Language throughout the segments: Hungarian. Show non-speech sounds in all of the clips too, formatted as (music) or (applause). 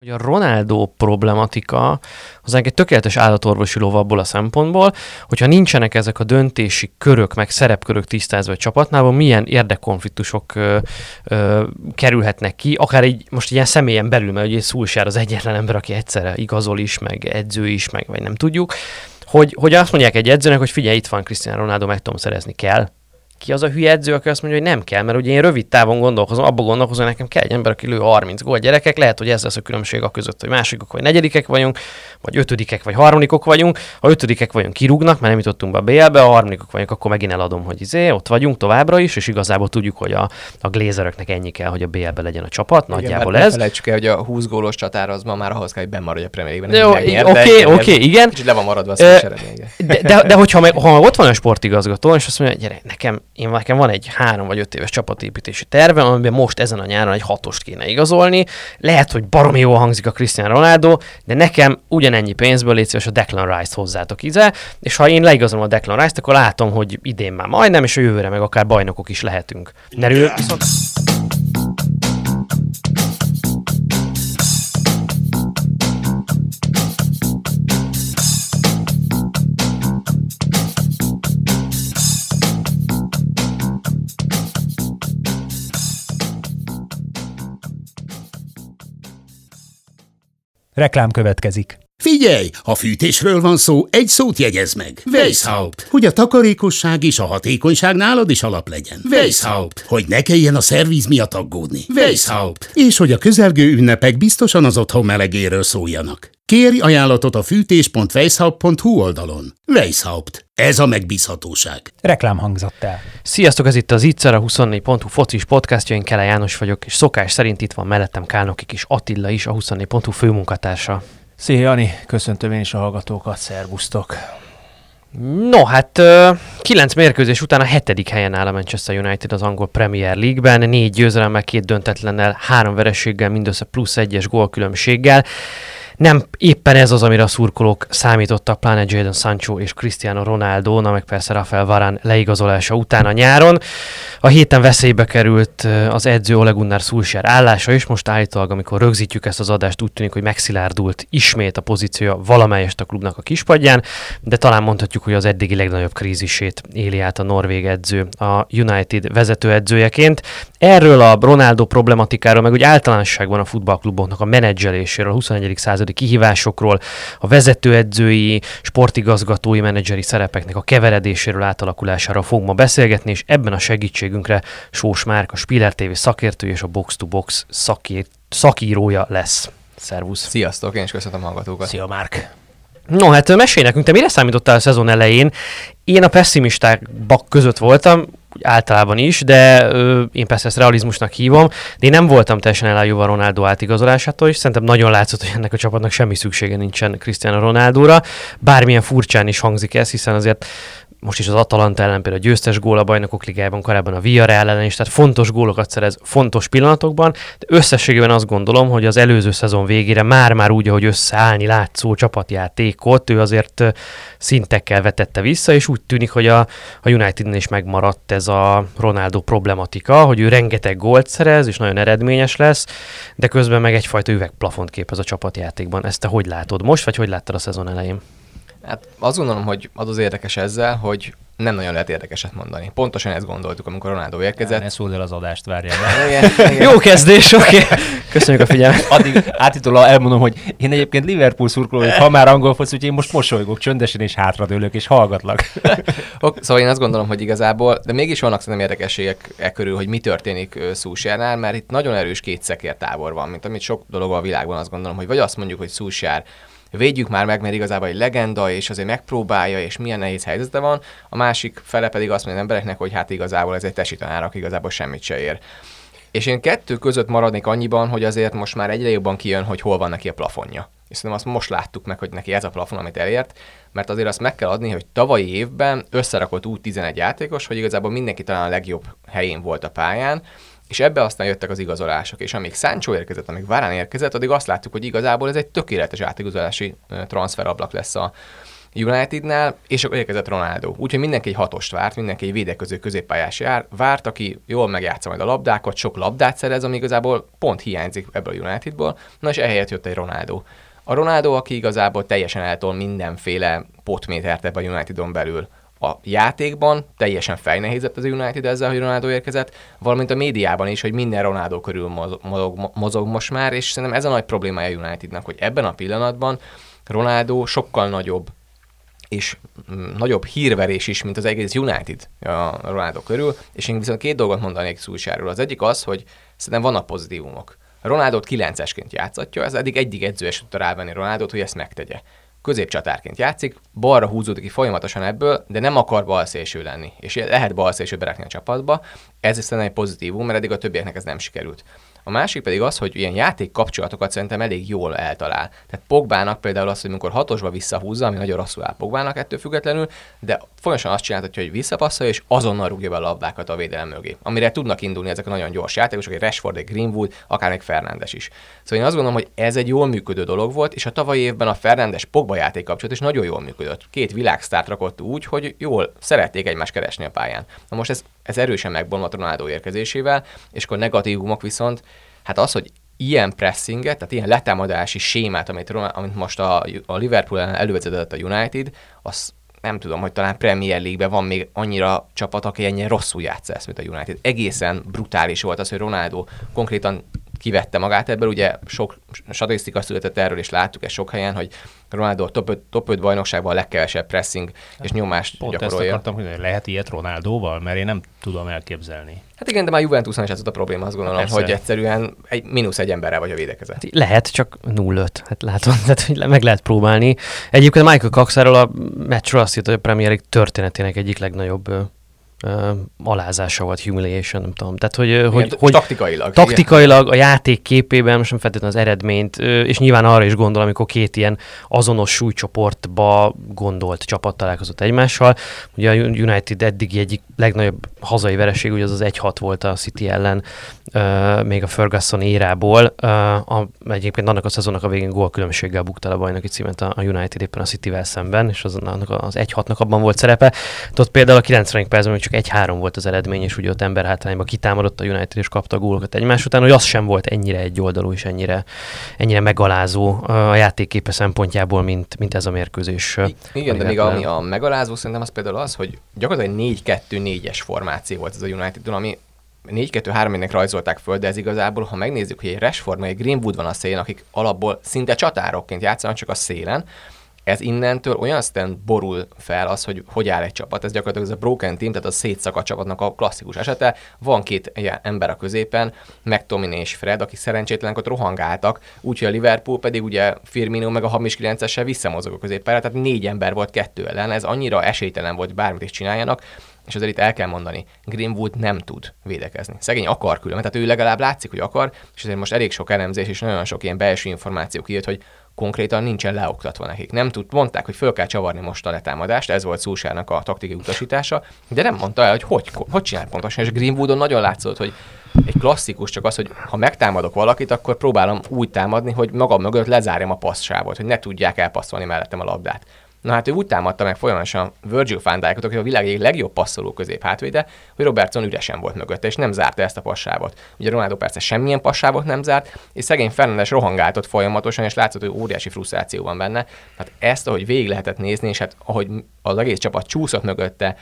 hogy a Ronaldo problematika az egy tökéletes állatorvosi lov abból a szempontból, hogyha nincsenek ezek a döntési körök, meg szerepkörök tisztázva a csapatnál, milyen érdekkonfliktusok ö, ö, kerülhetnek ki, akár így most ilyen személyen belül, mert ugye Szulsár az egyetlen ember, aki egyszerre igazol is, meg edző is, meg vagy nem tudjuk, hogy, hogy azt mondják egy edzőnek, hogy figyelj, itt van Cristiano Ronaldo, meg tudom szerezni kell, ki az a hülye edző, aki azt mondja, hogy nem kell, mert ugye én rövid távon gondolkozom, abban gondolkozom, hogy nekem kell egy ember, aki lő 30 gól gyerekek, lehet, hogy ez lesz a különbség a között, hogy másodikok vagy negyedikek vagyunk, vagy ötödikek vagy harmadikok vagyunk. Ha ötödikek vagyunk, kirúgnak, mert nem jutottunk be a BL-be, a harmadikok vagyunk, akkor megint eladom, hogy izé, ott vagyunk továbbra is, és igazából tudjuk, hogy a, a Glazeröknek ennyi kell, hogy a BL-be legyen a csapat, Igen, nagyjából ez. Felejtsük el, hogy a 20 gólos csatár az ma már ahhoz kell, hogy bemaradj a Premier League-ben. Oké, oké, igen. Kicsit le van maradva a de, de, de, hogyha meg, ha ott van a sportigazgató, és azt mondja, gyere, nekem, én, nekem van egy három vagy öt éves csapatépítési terve, amiben most ezen a nyáron egy hatost kéne igazolni. Lehet, hogy baromi jól hangzik a Cristiano Ronaldo, de nekem ugyanennyi pénzből légy szíves a Declan Rice-t hozzátok ide, és ha én leigazolom a Declan Rice-t, akkor látom, hogy idén már majdnem, és a jövőre meg akár bajnokok is lehetünk. Nerül viszont... Reklám következik. Figyelj, ha fűtésről van szó, egy szót jegyez meg. Weishaupt. Hogy a takarékosság és a hatékonyság nálad is alap legyen. Weishaupt. Hogy ne kelljen a szerviz miatt aggódni. Weishaupt. És hogy a közelgő ünnepek biztosan az otthon melegéről szóljanak. Kérj ajánlatot a fűtés.weishaupt.hu oldalon. Weishaupt. Ez a megbízhatóság. Reklám hangzott el. Sziasztok, ez itt az Itzer, a 24.hu focis podcastja, én Kele János vagyok, és szokás szerint itt van mellettem Kálnokik is Attila is, a 24.hu főmunkatársa. Szia Jani, köszöntöm én is a hallgatókat, szervusztok! No, hát kilenc mérkőzés után a hetedik helyen áll a Manchester United az angol Premier League-ben, négy győzelemmel, két döntetlennel, három vereséggel, mindössze plusz egyes gólkülönbséggel nem éppen ez az, amire a szurkolók számítottak, pláne Jadon Sancho és Cristiano Ronaldo, na meg persze Rafael Varane leigazolása után a nyáron. A héten veszélybe került az edző Ole Gunnar Solskjaer állása is, most állítólag, amikor rögzítjük ezt az adást, úgy tűnik, hogy megszilárdult ismét a pozíciója valamelyest a klubnak a kispadján, de talán mondhatjuk, hogy az eddigi legnagyobb krízisét éli át a norvég edző a United vezetőedzőjeként. Erről a Ronaldo problematikáról, meg úgy általánosságban a futballkluboknak a menedzseléséről, a 21. századi gyakorlati kihívásokról, a vezetőedzői, sportigazgatói, menedzseri szerepeknek a keveredéséről, átalakulására fogunk ma beszélgetni, és ebben a segítségünkre Sós Márk, a Spiller TV szakértő és a Box to Box szakír, szakírója lesz. Szervusz! Sziasztok, én is köszönöm a hallgatókat. Szia Márk! No, hát mesélj nekünk, te mire számítottál a szezon elején? Én a pessimisták között voltam, úgy általában is, de ö, én persze ezt realizmusnak hívom, de én nem voltam teljesen elájúva Ronaldo átigazolásától, és szerintem nagyon látszott, hogy ennek a csapatnak semmi szüksége nincsen Cristiano Ronaldóra, bármilyen furcsán is hangzik ez, hiszen azért most is az Atalanta ellen például a győztes gól a bajnokok ligájában, korábban a Villarreal ellen is, tehát fontos gólokat szerez fontos pillanatokban, de összességében azt gondolom, hogy az előző szezon végére már-már úgy, ahogy összeállni látszó csapatjátékot, ő azért szintekkel vetette vissza, és úgy tűnik, hogy a, a Unitednél is megmaradt ez a Ronaldo problematika, hogy ő rengeteg gólt szerez, és nagyon eredményes lesz, de közben meg egyfajta üvegplafont képez a csapatjátékban. Ezt te hogy látod most, vagy hogy láttad a szezon elején? Hát azt gondolom, hogy az az érdekes ezzel, hogy nem nagyon lehet érdekeset mondani. Pontosan ezt gondoltuk, amikor Ronaldo érkezett. Ja, ne szúrd el az adást, várjál (laughs) Jó kezdés, oké. Okay. Köszönjük a figyelmet. Addig átítólag elmondom, hogy én egyébként Liverpool szurkoló vagyok, ha már angol fosz, úgyhogy én most mosolygok csöndesen és hátradőlök és hallgatlak. (laughs) ok, szóval én azt gondolom, hogy igazából, de mégis vannak szerintem érdekességek e körül, hogy mi történik Szúsjárnál, mert itt nagyon erős két szekér tábor van, mint amit sok dolog a világban azt gondolom, hogy vagy azt mondjuk, hogy Szúsjár védjük már meg, mert igazából egy legenda, és azért megpróbálja, és milyen nehéz helyzete van. A másik fele pedig azt mondja az embereknek, hogy hát igazából ez egy tesi tanárak, igazából semmit se ér. És én kettő között maradnék annyiban, hogy azért most már egyre jobban kijön, hogy hol van neki a plafonja. És szerintem azt most láttuk meg, hogy neki ez a plafon, amit elért, mert azért azt meg kell adni, hogy tavalyi évben összerakott úgy 11 játékos, hogy igazából mindenki talán a legjobb helyén volt a pályán, és ebbe aztán jöttek az igazolások, és amíg Sancho érkezett, amíg Varane érkezett, addig azt láttuk, hogy igazából ez egy tökéletes átigazolási transferablak lesz a, Unitednál, és akkor érkezett Ronaldo. Úgyhogy mindenki egy hatost várt, mindenki egy védekező középpályás jár, várt, aki jól megjátsza majd a labdákat, sok labdát szerez, ami igazából pont hiányzik ebből a Unitedból, na és ehelyett jött egy Ronaldo. A Ronaldo, aki igazából teljesen eltol mindenféle potmétert ebbe a Unitedon belül a játékban, teljesen fejnehézett az United ezzel, hogy Ronaldo érkezett, valamint a médiában is, hogy minden Ronaldo körül mozog, mozog most már, és szerintem ez a nagy problémája a Unitednak, hogy ebben a pillanatban Ronaldo sokkal nagyobb és mm, nagyobb hírverés is, mint az egész United a Ronaldo körül, és én viszont két dolgot mondanék Szulsáról. Az egyik az, hogy szerintem vannak pozitívumok. Ronaldot 9-esként játszatja, ez eddig egyik edzőes tudta rávenni Ronaldot, hogy ezt megtegye középcsatárként játszik, balra húzódik ki folyamatosan ebből, de nem akar balszélső lenni, és lehet balszélső berakni a csapatba. Ez szerintem egy pozitívum, mert eddig a többieknek ez nem sikerült. A másik pedig az, hogy ilyen játék kapcsolatokat szerintem elég jól eltalál. Tehát Pogbának például az, hogy amikor hatosba visszahúzza, ami nagyon rosszul áll Pogbának ettől függetlenül, de folyamatosan azt csinálhatja, hogy visszapasszolja, és azonnal rúgja be a labdákat a védelem mögé. Amire tudnak indulni ezek a nagyon gyors játékosok, egy Rashford, egy Greenwood, akár egy Fernandes is. Szóval én azt gondolom, hogy ez egy jól működő dolog volt, és a tavalyi évben a Fernandes Pogba játék kapcsolat is nagyon jól működött. Két világsztárt rakott úgy, hogy jól szerették egymást keresni a pályán. Na most ez, ez erősen megbomlott Ronaldo érkezésével, és akkor negatívumok viszont, hát az, hogy ilyen pressinget, tehát ilyen letámadási sémát, amit, amit most a, a Liverpool elővezetett a United, az nem tudom, hogy talán Premier League-ben van még annyira csapat, aki ennyien rosszul játsza ezt, mint a United. Egészen brutális volt az, hogy Ronaldo konkrétan kivette magát ebből. Ugye sok statisztika született erről, és láttuk ezt sok helyen, hogy Ronaldo top 5, top 5 bajnokságban a legkevesebb pressing és nyomást Pont gyakorolja. ezt akartam, hogy lehet ilyet Ronaldóval, mert én nem tudom elképzelni. Hát igen, de már Juventuson is ez a probléma, azt gondolom, Persze. hogy egyszerűen egy mínusz egy emberrel vagy a védekezet. Hát lehet, csak 0-5, hát látom, (laughs) tehát hogy meg lehet próbálni. Egyébként Michael Coxáról a meccsről azt írta, hogy a Premier League történetének egyik legnagyobb alázása volt, humiliation, nem tudom. Tehát, hogy, igen, hogy, hogy taktikailag. Taktikailag igen. a játék képében, most nem feltétlenül az eredményt, és nyilván arra is gondol, amikor két ilyen azonos súlycsoportba gondolt csapat találkozott egymással. Ugye a United eddigi egyik legnagyobb hazai vereség, ugye az az 1-6 volt a City ellen, uh, még a Ferguson érából. Uh, a, egyébként annak a szezonnak a végén gólkülönbséggel bukta a bajnoki címet a, a United éppen a City-vel szemben, és az, annak az 1-6-nak abban volt szerepe. Ott például a 90. percben csak 1-3 volt az eredmény, és ugye ott ember hátrányba kitámadott a United, és kapta a gólokat egymás után, hogy az sem volt ennyire egy oldalú és ennyire, ennyire megalázó a játékképe szempontjából, mint, mint ez a mérkőzés. Igen, de még ami a megalázó szerintem az például az, hogy gyakorlatilag 4-2-4-es formáció volt ez a United, ami 4-2-3-nek rajzolták föl, de ez igazából, ha megnézzük, hogy egy Rashford, meg egy Greenwood van a szélén, akik alapból szinte csatárokként játszanak csak a szélen, ez innentől olyan szinten borul fel az, hogy hogy áll egy csapat. Ez gyakorlatilag ez a broken team, tehát a szétszakadt csapatnak a klasszikus esete. Van két ember a középen, McTominay és Fred, akik szerencsétlenek ott rohangáltak, úgyhogy a Liverpool pedig ugye Firmino meg a hamis 9-essel visszamozog a középpályára, tehát négy ember volt kettő ellen, ez annyira esélytelen volt, bármit is csináljanak, és azért itt el kell mondani, Greenwood nem tud védekezni. Szegény akar külön, tehát ő legalább látszik, hogy akar, és azért most elég sok elemzés és nagyon sok ilyen belső információ kijött, hogy konkrétan nincsen leoktatva nekik. Nem tud, mondták, hogy föl kell csavarni most a letámadást, ez volt Szúsárnak a taktikai utasítása, de nem mondta el, hogy hogy, hogy csinál pontosan, és Greenwoodon nagyon látszott, hogy egy klasszikus csak az, hogy ha megtámadok valakit, akkor próbálom úgy támadni, hogy magam mögött lezárjam a passzsávot, hogy ne tudják elpasszolni mellettem a labdát. Na hát ő úgy támadta meg folyamatosan Virgil van Dijkot, aki a világ egyik legjobb passzoló közép hátvéde, hogy Robertson üresen volt mögötte, és nem zárta ezt a passávot. Ugye Ronaldo persze semmilyen passávot nem zárt, és szegény Fernandes rohangáltott folyamatosan, és látszott, hogy óriási frusztráció van benne. Hát ezt, ahogy végig lehetett nézni, és hát ahogy az egész csapat csúszott mögötte,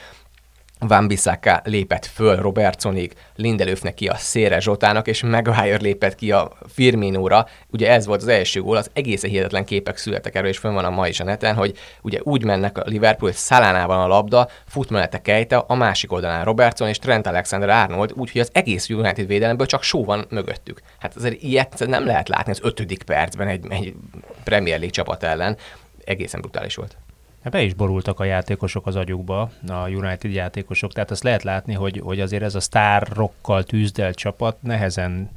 van Bissaka lépett föl Robertsonig, Lindelöfnek ki a Szére Zsotának, és Maguire lépett ki a Firminóra. Ugye ez volt az első gól, az egészen hihetetlen képek születtek erről, és fönn van a ma is a neten, hogy ugye úgy mennek a Liverpool, hogy Szalánában a labda, fut mellette Kejte, a másik oldalán Robertson és Trent Alexander-Arnold, úgyhogy az egész United védelemből csak só van mögöttük. Hát azért ilyet nem lehet látni az ötödik percben egy, egy Premier League csapat ellen. Egészen brutális volt. Hát be is borultak a játékosok az agyukba, a United játékosok, tehát azt lehet látni, hogy, hogy azért ez a sztárrokkal tűzdelt csapat nehezen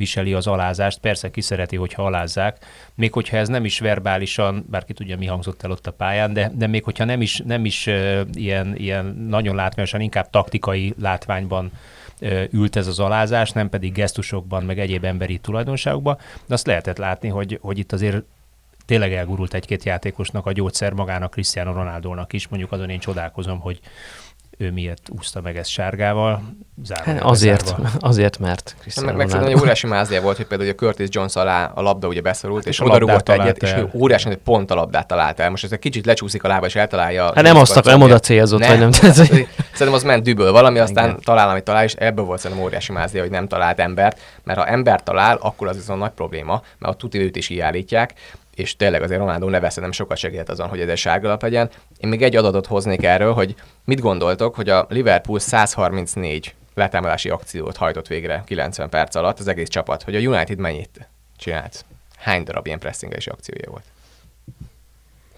viseli az alázást. Persze ki szereti, hogyha alázzák, még hogyha ez nem is verbálisan, bár ki tudja, mi hangzott el ott a pályán, de, de még hogyha nem is, nem is uh, ilyen, ilyen nagyon látványosan, inkább taktikai látványban uh, ült ez az alázás, nem pedig gesztusokban, meg egyéb emberi tulajdonságokban, de azt lehetett látni, hogy, hogy itt azért tényleg elgurult egy-két játékosnak a gyógyszer magának Cristiano Ronaldónak is. Mondjuk azon én csodálkozom, hogy ő miért úszta meg ezt sárgával. Hát azért, bezárva. azért, mert Meg, Cristiano meg szerintem Ronaldo. egy óriási mázlia volt, hogy például ugye Curtis Jones alá a labda ugye beszorult, és a oda rúgott egyet, talált és el. ő óriási hogy pont a labdát talált el. Most ez egy kicsit lecsúszik a lába, és eltalálja. Hát nem azt akar, nem oda célzott, vagy nem. Tehát, szerintem az ment düböl valami, aztán Igen. talál, amit talál, és ebből volt szerintem óriási mázlia, hogy nem talált embert, mert ha embert talál, akkor az viszont nagy probléma, mert a tuti őt is kiállítják, és tényleg azért Ronaldo nevezte nem sokat segített azon, hogy ez egy sárga lap legyen. Én még egy adatot hoznék erről, hogy mit gondoltok, hogy a Liverpool 134 letámadási akciót hajtott végre 90 perc alatt az egész csapat, hogy a United mennyit csinált? Hány darab ilyen pressingelési akciója volt?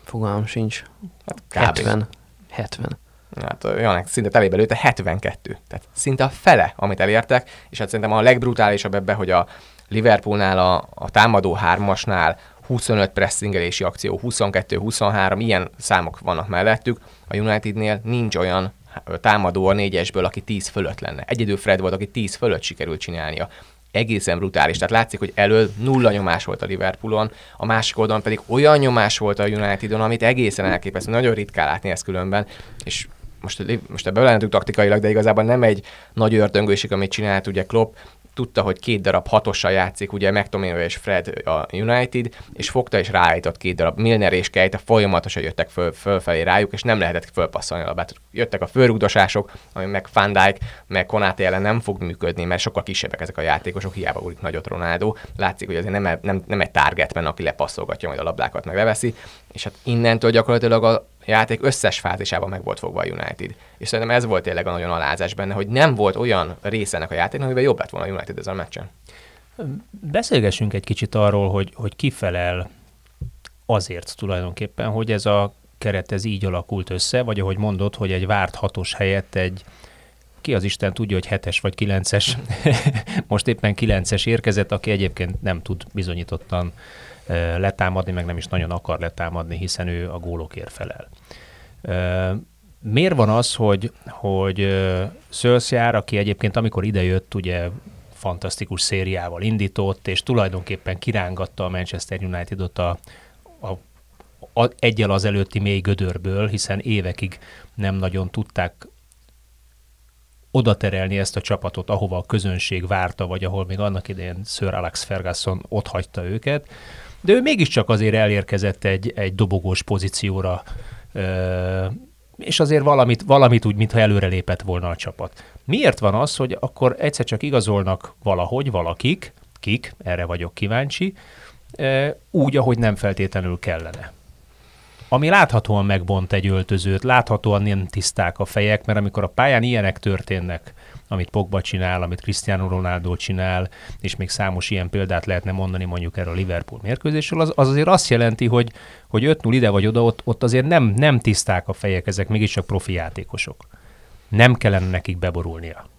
Fogalmam sincs. Hát kb. 70. 70. Hát olyan szinte telébe lőtte 72. Tehát szinte a fele, amit elértek, és hát szerintem a legbrutálisabb ebbe, hogy a Liverpoolnál, a, a támadó hármasnál 25 pressingelési akció, 22-23, ilyen számok vannak mellettük. A Unitednél nincs olyan támadó a négyesből, aki 10 fölött lenne. Egyedül Fred volt, aki 10 fölött sikerült csinálnia. Egészen brutális. Tehát látszik, hogy elől nulla nyomás volt a Liverpoolon, a másik oldalon pedig olyan nyomás volt a Unitedon, amit egészen elképesztő. Nagyon ritkán látni ezt különben, és most, most ebbe belentük taktikailag, de igazából nem egy nagy ördöngőség, amit csinált ugye Klopp, tudta, hogy két darab hatossal játszik, ugye McTominay és Fred a United, és fogta és ráállított két darab. Milner és Kejte folyamatosan jöttek föl, fölfelé rájuk, és nem lehetett fölpasszolni a labát. Jöttek a fölrugdosások, ami meg Van meg Konáté ellen nem fog működni, mert sokkal kisebbek ezek a játékosok, hiába úrik nagyot Ronaldo. Látszik, hogy azért nem, nem, nem egy targetman, aki lepasszolgatja majd a labdákat, meg leveszi, és hát innentől gyakorlatilag a játék összes fázisában meg volt fogva a United. És szerintem ez volt tényleg a nagyon alázás benne, hogy nem volt olyan része ennek a játéknak, amiben jobb lett volna a United ezen a meccsen. Beszélgessünk egy kicsit arról, hogy, hogy kifelel azért tulajdonképpen, hogy ez a keret ez így alakult össze, vagy ahogy mondod, hogy egy várt hatos helyett egy ki az Isten tudja, hogy hetes vagy kilences, (laughs) most éppen kilences érkezett, aki egyébként nem tud bizonyítottan letámadni, meg nem is nagyon akar letámadni, hiszen ő a gólokért felel. Miért van az, hogy, hogy Szölszjár, aki egyébként amikor idejött, ugye fantasztikus szériával indított, és tulajdonképpen kirángatta a Manchester Unitedot a, a, a egyel az előtti mély gödörből, hiszen évekig nem nagyon tudták oda terelni ezt a csapatot, ahova a közönség várta, vagy ahol még annak idején Sir Alex Ferguson ott hagyta őket. De ő mégiscsak azért elérkezett egy, egy dobogós pozícióra, és azért valamit, valamit úgy, mintha előrelépett volna a csapat. Miért van az, hogy akkor egyszer csak igazolnak valahogy valakik, kik, erre vagyok kíváncsi, úgy, ahogy nem feltétlenül kellene? Ami láthatóan megbont egy öltözőt, láthatóan nem tiszták a fejek, mert amikor a pályán ilyenek történnek, amit Pogba csinál, amit Cristiano Ronaldo csinál, és még számos ilyen példát lehetne mondani mondjuk erről a Liverpool mérkőzésről, az, az azért azt jelenti, hogy, hogy 5-0 ide vagy oda, ott, ott azért nem, nem tiszták a fejek, ezek mégiscsak profi játékosok. Nem kellene nekik beborulnia.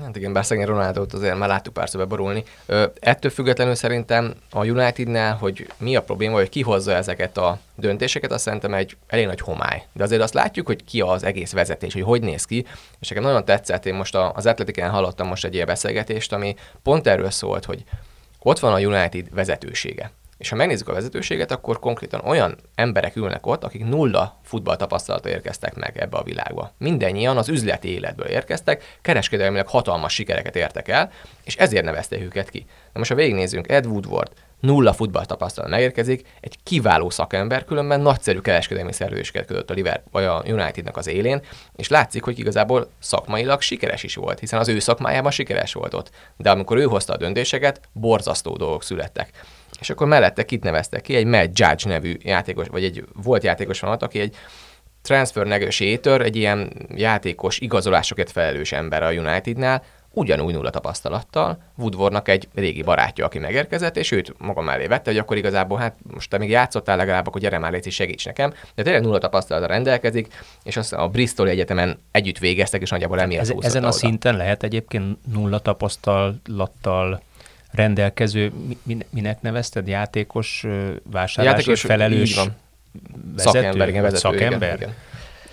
Hát igen, bár szegény Ronaldot azért már láttuk párszor beborulni. Ö, ettől függetlenül szerintem a Unitednál, hogy mi a probléma, hogy ki hozza ezeket a döntéseket, azt szerintem egy elég nagy homály. De azért azt látjuk, hogy ki az egész vezetés, hogy hogy néz ki, és nekem nagyon tetszett, én most az Atletikán hallottam most egy ilyen beszélgetést, ami pont erről szólt, hogy ott van a United vezetősége. És ha megnézzük a vezetőséget, akkor konkrétan olyan emberek ülnek ott, akik nulla futballtapasztalata érkeztek meg ebbe a világba. Mindennyian az üzleti életből érkeztek, kereskedelmileg hatalmas sikereket értek el, és ezért nevezték őket ki. Na most ha végignézzünk, Ed Woodward nulla futballtapasztalat megérkezik, egy kiváló szakember, különben nagyszerű kereskedelmi szerződéseket kötött a, Liverpool, vagy a Unitednak az élén, és látszik, hogy igazából szakmailag sikeres is volt, hiszen az ő szakmájában sikeres volt ott. De amikor ő hozta a döntéseket, borzasztó dolgok születtek. És akkor mellette kit neveztek ki? Egy Matt Judge nevű játékos, vagy egy volt játékos van ott, aki egy transfer negotiator, egy ilyen játékos igazolásokért felelős ember a Unitednál, ugyanúgy nulla tapasztalattal, Woodwardnak egy régi barátja, aki megérkezett, és őt maga mellé vette, hogy akkor igazából, hát most te még játszottál legalább, akkor gyere már légy, segíts nekem. De tényleg nulla tapasztalata rendelkezik, és azt a Bristol Egyetemen együtt végeztek, és nagyjából emiatt Ez, ezen a oda. szinten lehet egyébként nulla tapasztalattal rendelkező, mi- min- minek nevezted, játékos vásárlásért Játékos, felelős van. vezető, Szakember, igen, vagy vezető, szakember? Igen, igen.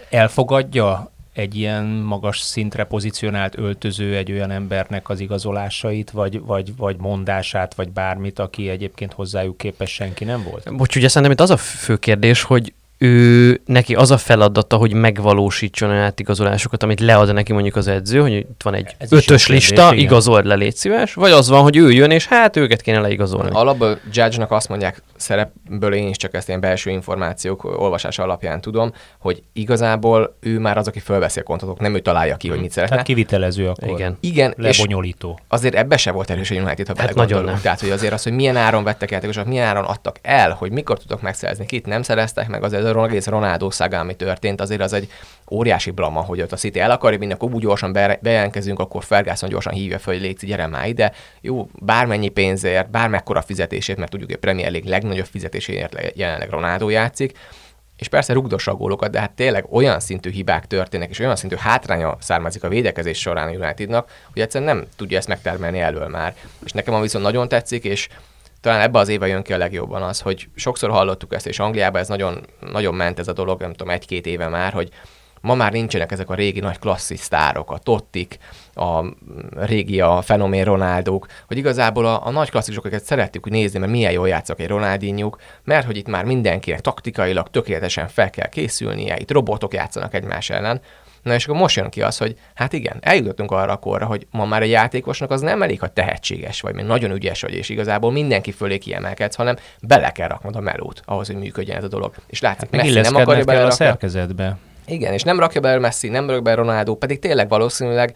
elfogadja egy ilyen magas szintre pozícionált öltöző egy olyan embernek az igazolásait, vagy, vagy, vagy mondását, vagy bármit, aki egyébként hozzájuk képes senki nem volt? Bocs, ugye szerintem itt az a fő kérdés, hogy ő, neki az a feladata, hogy megvalósítson olyan átigazolásokat, amit lead neki mondjuk az edző, hogy itt van egy Ez ötös kérdés, lista, igen. igazold le, légy szíves, vagy az van, hogy ő jön, és hát őket kéne leigazolni. Alapból Judge-nak azt mondják, szerepből én is csak ezt ilyen belső információk olvasása alapján tudom, hogy igazából ő már az, aki fölveszi a kontotok, nem ő találja ki, hogy mit szeretne. Tehát kivitelező akkor. Igen. Igen, és Lebonyolító. azért ebbe se volt erős a United, ha Hát nagyon nem. Tehát, hogy azért az, hogy milyen áron vettek játékosokat, milyen áron adtak el, hogy mikor tudok megszerezni, kit nem szereztek meg, azért az egész Ronaldo szága, ami történt, azért az egy óriási blama, hogy ott a City el akarja vinni, akkor úgy gyorsan be, bejelentkezünk, akkor Ferguson gyorsan hívja fel, hogy légy, gyere már ide. Jó, bármennyi pénzért, bármekkora fizetésért, mert tudjuk, hogy Premier League legnagyobb fizetéséért le- jelenleg Ronaldo játszik, és persze rugdossa a gólokat, de hát tényleg olyan szintű hibák történnek, és olyan szintű hátránya származik a védekezés során a Unitednak, hogy egyszerűen nem tudja ezt megtermelni elől már. És nekem a viszont nagyon tetszik, és talán ebbe az éve jön ki a legjobban az, hogy sokszor hallottuk ezt, és Angliában ez nagyon, nagyon ment ez a dolog, nem tudom, egy-két éve már, hogy ma már nincsenek ezek a régi nagy klasszis sztárok, a Tottik, a régi a fenomén Ronaldók, hogy igazából a, a nagy klasszikusokat szerettük nézni, mert milyen jól játszak egy Ronaldinho, mert hogy itt már mindenkinek taktikailag tökéletesen fel kell készülnie, itt robotok játszanak egymás ellen, Na és akkor most jön ki az, hogy hát igen, eljutottunk arra a korra, hogy ma már egy játékosnak az nem elég, ha tehetséges vagy, mert nagyon ügyes vagy, és igazából mindenki fölé kiemelkedsz, hanem bele kell raknod a melót ahhoz, hogy működjen ez a dolog. És látszik, Hát Messi nem akarja kell a szerkezetbe. Igen, és nem rakja bele Messi, nem rakja bele Ronaldo, pedig tényleg valószínűleg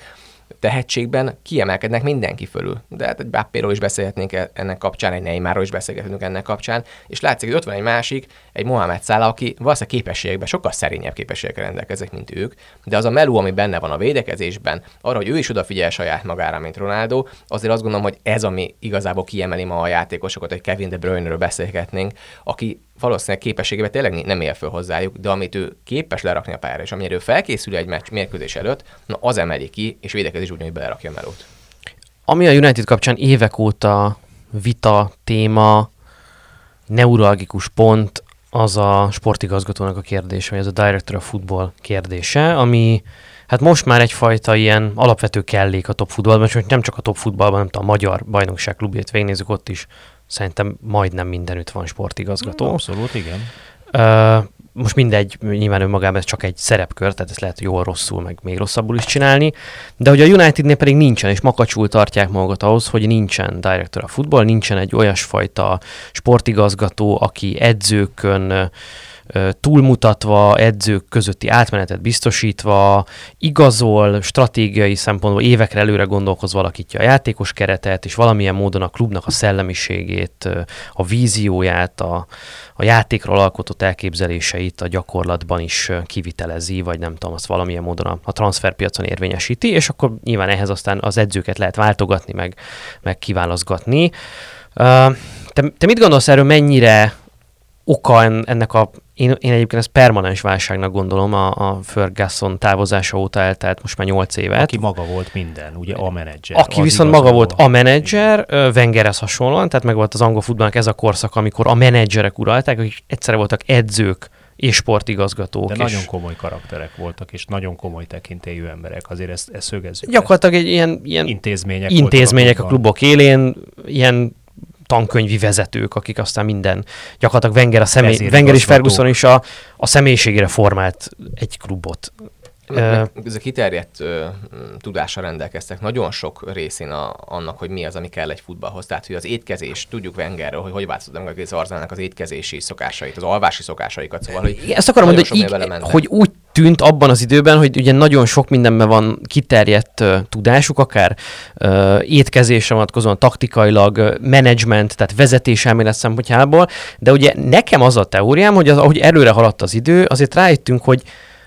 tehetségben kiemelkednek mindenki fölül. De hát egy Bappéról is beszélhetnénk e- ennek kapcsán, egy Neymarról is beszélgetünk ennek kapcsán, és látszik, hogy ott van egy másik, egy Mohamed Salah, aki valószínűleg képességekben sokkal szerényebb képességekkel rendelkezik, mint ők, de az a meló, ami benne van a védekezésben, arra, hogy ő is odafigyel saját magára, mint Ronaldo, azért azt gondolom, hogy ez, ami igazából kiemeli ma a játékosokat, hogy Kevin De Bruyne-ről beszélgetnénk, aki valószínűleg képességében tényleg nem él föl hozzájuk, de amit ő képes lerakni a pályára, és amire ő felkészül egy meccs mérkőzés előtt, na az emeli ki, és védekezés ugyanúgy belerakja a melót. Ami a United kapcsán évek óta vita, téma, neuralgikus pont, az a sportigazgatónak a kérdése, vagy ez a Director of Football kérdése, ami hát most már egyfajta ilyen alapvető kellék a top futballban, és nem csak a top futballban, nem tudom, a magyar bajnokság klubját végignézzük, ott is szerintem majdnem mindenütt van sportigazgató. Abszolút, igen. Ö, most mindegy, nyilván önmagában ez csak egy szerepkör, tehát ezt lehet jól rosszul, meg még rosszabbul is csinálni, de hogy a Unitednél pedig nincsen, és makacsul tartják magukat ahhoz, hogy nincsen director a futball, nincsen egy olyasfajta sportigazgató, aki edzőkön túlmutatva, edzők közötti átmenetet biztosítva, igazol, stratégiai szempontból évekre előre gondolkozva alakítja a játékos keretet, és valamilyen módon a klubnak a szellemiségét, a vízióját, a, a játékról alkotott elképzeléseit a gyakorlatban is kivitelezi, vagy nem tudom, azt valamilyen módon a, a transferpiacon érvényesíti, és akkor nyilván ehhez aztán az edzőket lehet váltogatni, meg, meg kiválaszgatni. Ö, Te, te mit gondolsz erről, mennyire oka en- ennek a, én, én egyébként ezt permanens válságnak gondolom, a, a Ferguson távozása óta eltelt most már 8 évet. Aki maga volt minden, ugye a menedzser. Aki viszont maga volt a menedzser, Wengerhez hasonlóan, tehát meg volt az angol futballnak ez a korszak, amikor a menedzserek uralták, akik egyszerre voltak edzők és sportigazgatók. De és nagyon komoly karakterek voltak, és nagyon komoly tekintélyű emberek. Azért ezt, ezt szögezzük. gyakorlatilag egy ilyen, ilyen intézmények, intézmények a klubok élén, ilyen tankönyvi vezetők, akik aztán minden, gyakorlatilag Wenger, a személy, Vezérigazgatók. Wenger és Ferguson is a, a személyiségére formált egy klubot. Ö, Meg Ez a kiterjedt ö, m, tudással rendelkeztek nagyon sok részén a, annak, hogy mi az, ami kell egy futballhoz. Tehát, hogy az étkezés, tudjuk Wengerről, hogy hogy változott meg az Arzenálnak az étkezési szokásait, az alvási szokásaikat, szóval, hogy ezt akarom mondani, hogy, így, hogy úgy tűnt abban az időben, hogy ugye nagyon sok mindenben van kiterjedt uh, tudásuk, akár uh, étkezésre vonatkozóan, taktikailag, uh, menedzsment, tehát vezetéselmélet szempontjából, de ugye nekem az a teóriám, hogy az, ahogy előre haladt az idő, azért rájöttünk, hogy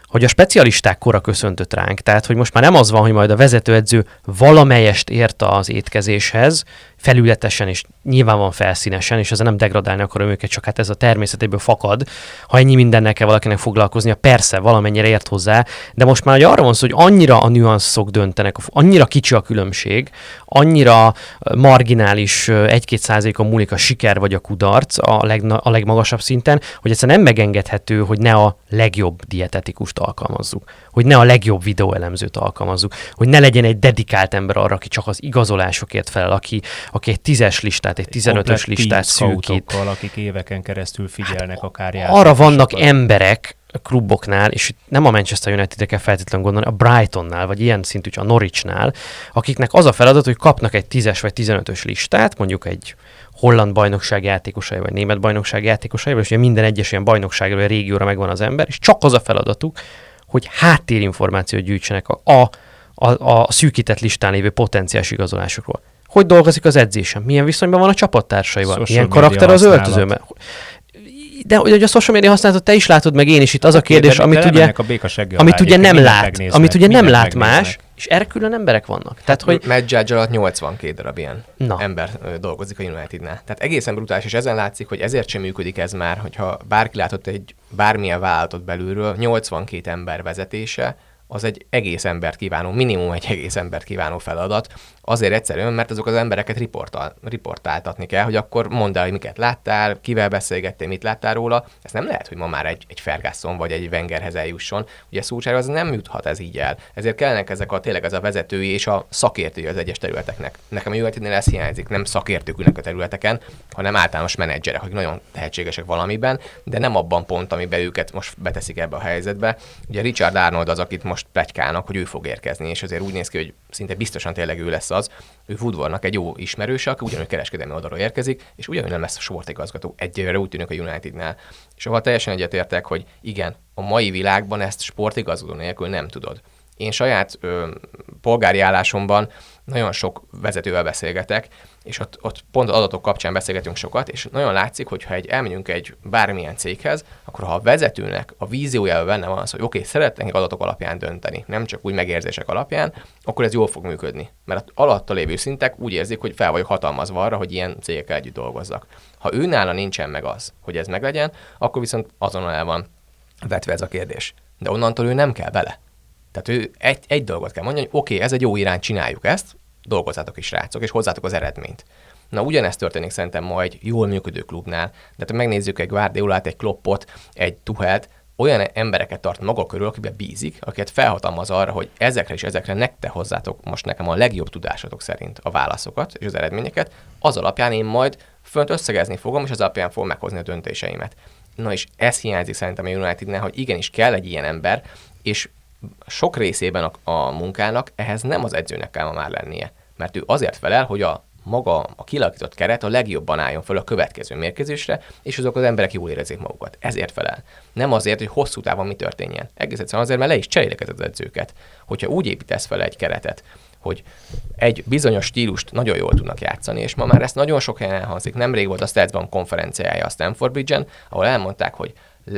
hogy a specialisták kora köszöntött ránk. Tehát, hogy most már nem az van, hogy majd a vezetőedző valamelyest ért az étkezéshez, felületesen és nyilván van felszínesen, és ezzel nem degradálni akarom őket, csak hát ez a természetéből fakad. Ha ennyi mindennel kell valakinek foglalkoznia, persze valamennyire ért hozzá, de most már hogy arra van szó, hogy annyira a nüanszok döntenek, annyira kicsi a különbség, annyira marginális egy-két százalékon múlik a siker vagy a kudarc a, legna, a legmagasabb szinten, hogy egyszerűen nem megengedhető, hogy ne a legjobb dietetikust alkalmazzuk, hogy ne a legjobb videóelemzőt alkalmazzuk, hogy ne legyen egy dedikált ember arra, aki csak az igazolásokért felel, aki, aki egy tízes listát, egy tizenötös listát szűkít. akik éveken keresztül figyelnek hát, akár Arra vannak emberek, kluboknál, és nem a Manchester United-re kell feltétlenül gondolni, a Brightonnál, vagy ilyen szintű, a Norwichnál, akiknek az a feladat, hogy kapnak egy 10-es vagy 15-ös listát, mondjuk egy holland bajnokság játékosai, vagy német bajnokság játékosai, és ugye minden egyes ilyen bajnokságra, vagy régióra megvan az ember, és csak az a feladatuk, hogy háttérinformációt gyűjtsenek a, a, a, a szűkített listán lévő potenciális igazolásokról. Hogy dolgozik az edzésem? Milyen viszonyban van a csapattársaival? Social Milyen karakter az öltözőben? de hogy a social media használatot te is látod, meg én is itt az a kérdés, de, amit de ugye, a amit ugye nem lát, amit ugye nem lát más, és erre külön emberek vannak. Tehát, hát, hogy... Matt Judge alatt 82 darab ilyen Na. ember dolgozik a Unitednál. Tehát egészen brutális, és ezen látszik, hogy ezért sem működik ez már, hogyha bárki látott egy bármilyen vállalatot belülről, 82 ember vezetése, az egy egész embert kívánó, minimum egy egész embert kívánó feladat, Azért egyszerűen, mert azok az embereket riportál, riportáltatni kell, hogy akkor mondd el, hogy miket láttál, kivel beszélgettél, mit láttál róla. Ez nem lehet, hogy ma már egy, egy Ferguson vagy egy Wengerhez eljusson. Ugye Szúcsára az nem juthat ez így el. Ezért kellenek ezek a tényleg ez a vezetői és a szakértői az egyes területeknek. Nekem a Unitednél ez hiányzik, nem szakértők ülnek a területeken, hanem általános menedzserek, akik nagyon tehetségesek valamiben, de nem abban pont, amiben őket most beteszik ebbe a helyzetbe. Ugye Richard Arnold az, akit most plegykálnak, hogy ő fog érkezni, és azért úgy néz ki, hogy szinte biztosan tényleg ő lesz az, ő Woodwardnak egy jó ismerőse, aki ugyanúgy kereskedelmi oldalról érkezik, és ugyanúgy nem lesz sportigazgató egyelőre úgy tűnik a Unitednál. És ahol teljesen egyetértek, hogy igen, a mai világban ezt sportigazgató nélkül nem tudod. Én saját ö, polgári állásomban nagyon sok vezetővel beszélgetek, és ott, ott pont az adatok kapcsán beszélgetünk sokat, és nagyon látszik, hogy ha egy, elmegyünk egy bármilyen céghez, akkor ha a vezetőnek a víziójában benne van az, hogy oké, okay, szeretnénk adatok alapján dönteni, nem csak úgy megérzések alapján, akkor ez jól fog működni. Mert az alatta lévő szintek úgy érzik, hogy fel vagyok hatalmazva arra, hogy ilyen cégekkel együtt dolgozzak. Ha ő nála nincsen meg az, hogy ez meglegyen, akkor viszont azonnal el van vetve ez a kérdés. De onnantól ő nem kell bele. Tehát ő egy, egy dolgot kell mondani, hogy oké, okay, ez egy jó irány, csináljuk ezt, dolgozzátok is rácok, és hozzátok az eredményt. Na ugyanezt történik szerintem ma egy jól működő klubnál. De ha megnézzük egy Guardiolát, egy Kloppot, egy Tuhelt, olyan embereket tart maga körül, akiben bízik, akiket felhatalmaz arra, hogy ezekre és ezekre nektek hozzátok most nekem a legjobb tudásatok szerint a válaszokat és az eredményeket, az alapján én majd fönt összegezni fogom, és az alapján fogom meghozni a döntéseimet. Na és ez hiányzik szerintem a Unitednél, hogy igenis kell egy ilyen ember, és sok részében a, a munkának ehhez nem az edzőnek kell ma már lennie, mert ő azért felel, hogy a maga a kilakított keret a legjobban álljon fel a következő mérkőzésre, és azok az emberek jól érezzék magukat. Ezért felel. Nem azért, hogy hosszú távon mi történjen. Egész egyszerűen azért, mert le is cserélik az edzőket. Hogyha úgy építesz fel egy keretet, hogy egy bizonyos stílust nagyon jól tudnak játszani, és ma már ezt nagyon sok helyen elhangzik. Nemrég volt a Statsban konferenciája a Stanford Bridge-en, ahol elmondták, hogy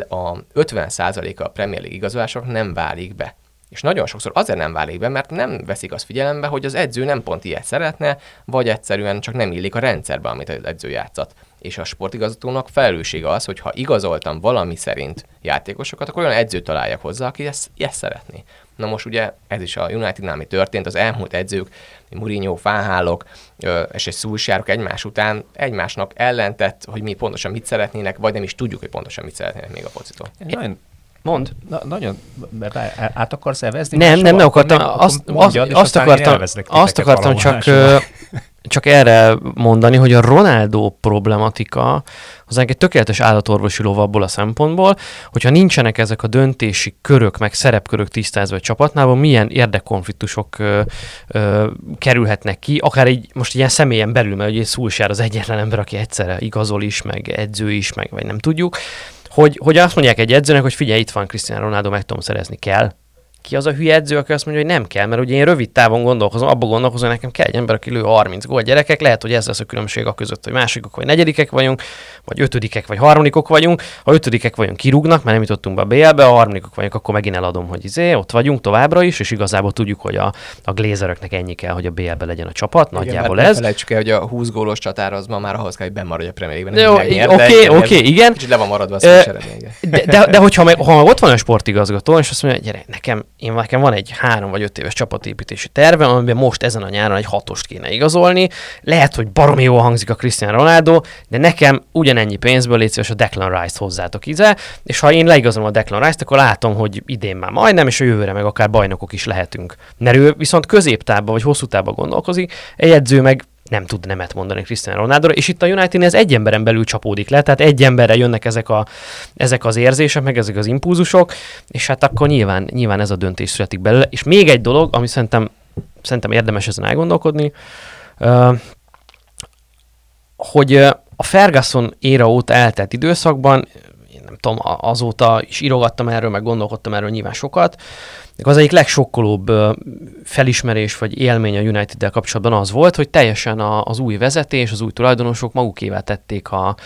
a 50%-a a Premier League igazolások nem válik be. És nagyon sokszor azért nem válik be, mert nem veszik azt figyelembe, hogy az edző nem pont ilyet szeretne, vagy egyszerűen csak nem illik a rendszerbe, amit az edző játszat. És a sportigazgatónak felelőssége az, hogy ha igazoltam valami szerint játékosokat, akkor olyan edzőt találjak hozzá, aki ezt, ezt szeretné. Na most ugye ez is a Unitednál, ami történt, az elmúlt edzők, Mourinho, Fáhálok és egy Szulsárok egymás után egymásnak ellentett, hogy mi pontosan mit szeretnének, vagy nem is tudjuk, hogy pontosan mit szeretnének még a focitól. Nagyon Mond. Na, nagyon, mert át akarsz evezni? Nem, nem, nem akartam. Azt, mondjad, azt, azt akartam, azt akartam csak, csak erre mondani, hogy a Ronaldo problematika az egy tökéletes állatorvosi lov abból a szempontból, hogyha nincsenek ezek a döntési körök, meg szerepkörök tisztázva a csapatnál, milyen érdekkonfliktusok ö, ö, kerülhetnek ki, akár egy, most ilyen személyen belül, mert ugye Szulsár az egyetlen ember, aki egyszerre igazol is, meg edző is, meg vagy nem tudjuk, hogy, hogy azt mondják egy edzőnek, hogy figyelj, itt van Cristiano Ronaldo, meg tudom szerezni kell, ki az a hülye edző, aki azt mondja, hogy nem kell, mert ugye én rövid távon gondolkozom, abban gondolkozom, hogy nekem kell egy ember, aki lő 30 gól gyerekek, lehet, hogy ez lesz a különbség a között, hogy másikok vagy negyedikek vagyunk, vagy ötödikek vagy harmadikok vagyunk. Ha ötödikek vagyunk, kirúgnak, mert nem jutottunk be a BL-be, ha harmadikok vagyunk, akkor megint eladom, hogy izé, ott vagyunk továbbra is, és igazából tudjuk, hogy a, a glézeröknek ennyi kell, hogy a BL-be legyen a csapat, nagyjából Igen, ez. Ne felejtsük el, hogy a 20 gólos csatár az ma már ahhoz kell, hogy bemaradj a Premier League-ben. Oké, oké, ez igen. Kicsit le van maradva a. De, de, de hogyha meg, ha ott van a sportigazgató, és azt mondja, gyere, nekem, én, nekem van egy három vagy öt éves csapatépítési terve, amiben most ezen a nyáron egy hatost kéne igazolni. Lehet, hogy baromi jól hangzik a Cristiano Ronaldo, de nekem ugyanennyi pénzből légy szíves a Declan Rice-t hozzátok ide, és ha én leigazolom a Declan Rice-t, akkor látom, hogy idén már majdnem, és a jövőre meg akár bajnokok is lehetünk. Mert ő viszont középtávban vagy hosszú távban gondolkozik, egy edző meg nem tud nemet mondani Cristiano Ronaldo, és itt a United ez egy emberen belül csapódik le, tehát egy emberre jönnek ezek, a, ezek az érzések, meg ezek az impulzusok, és hát akkor nyilván, nyilván ez a döntés születik belőle. És még egy dolog, ami szerintem, szerintem érdemes ezen elgondolkodni, hogy a Ferguson éra óta eltelt időszakban, tudom, azóta is írogattam erről, meg gondolkodtam erről nyilván sokat, az egyik legsokkolóbb felismerés vagy élmény a United-del kapcsolatban az volt, hogy teljesen az új vezetés, az új tulajdonosok magukévá tették a,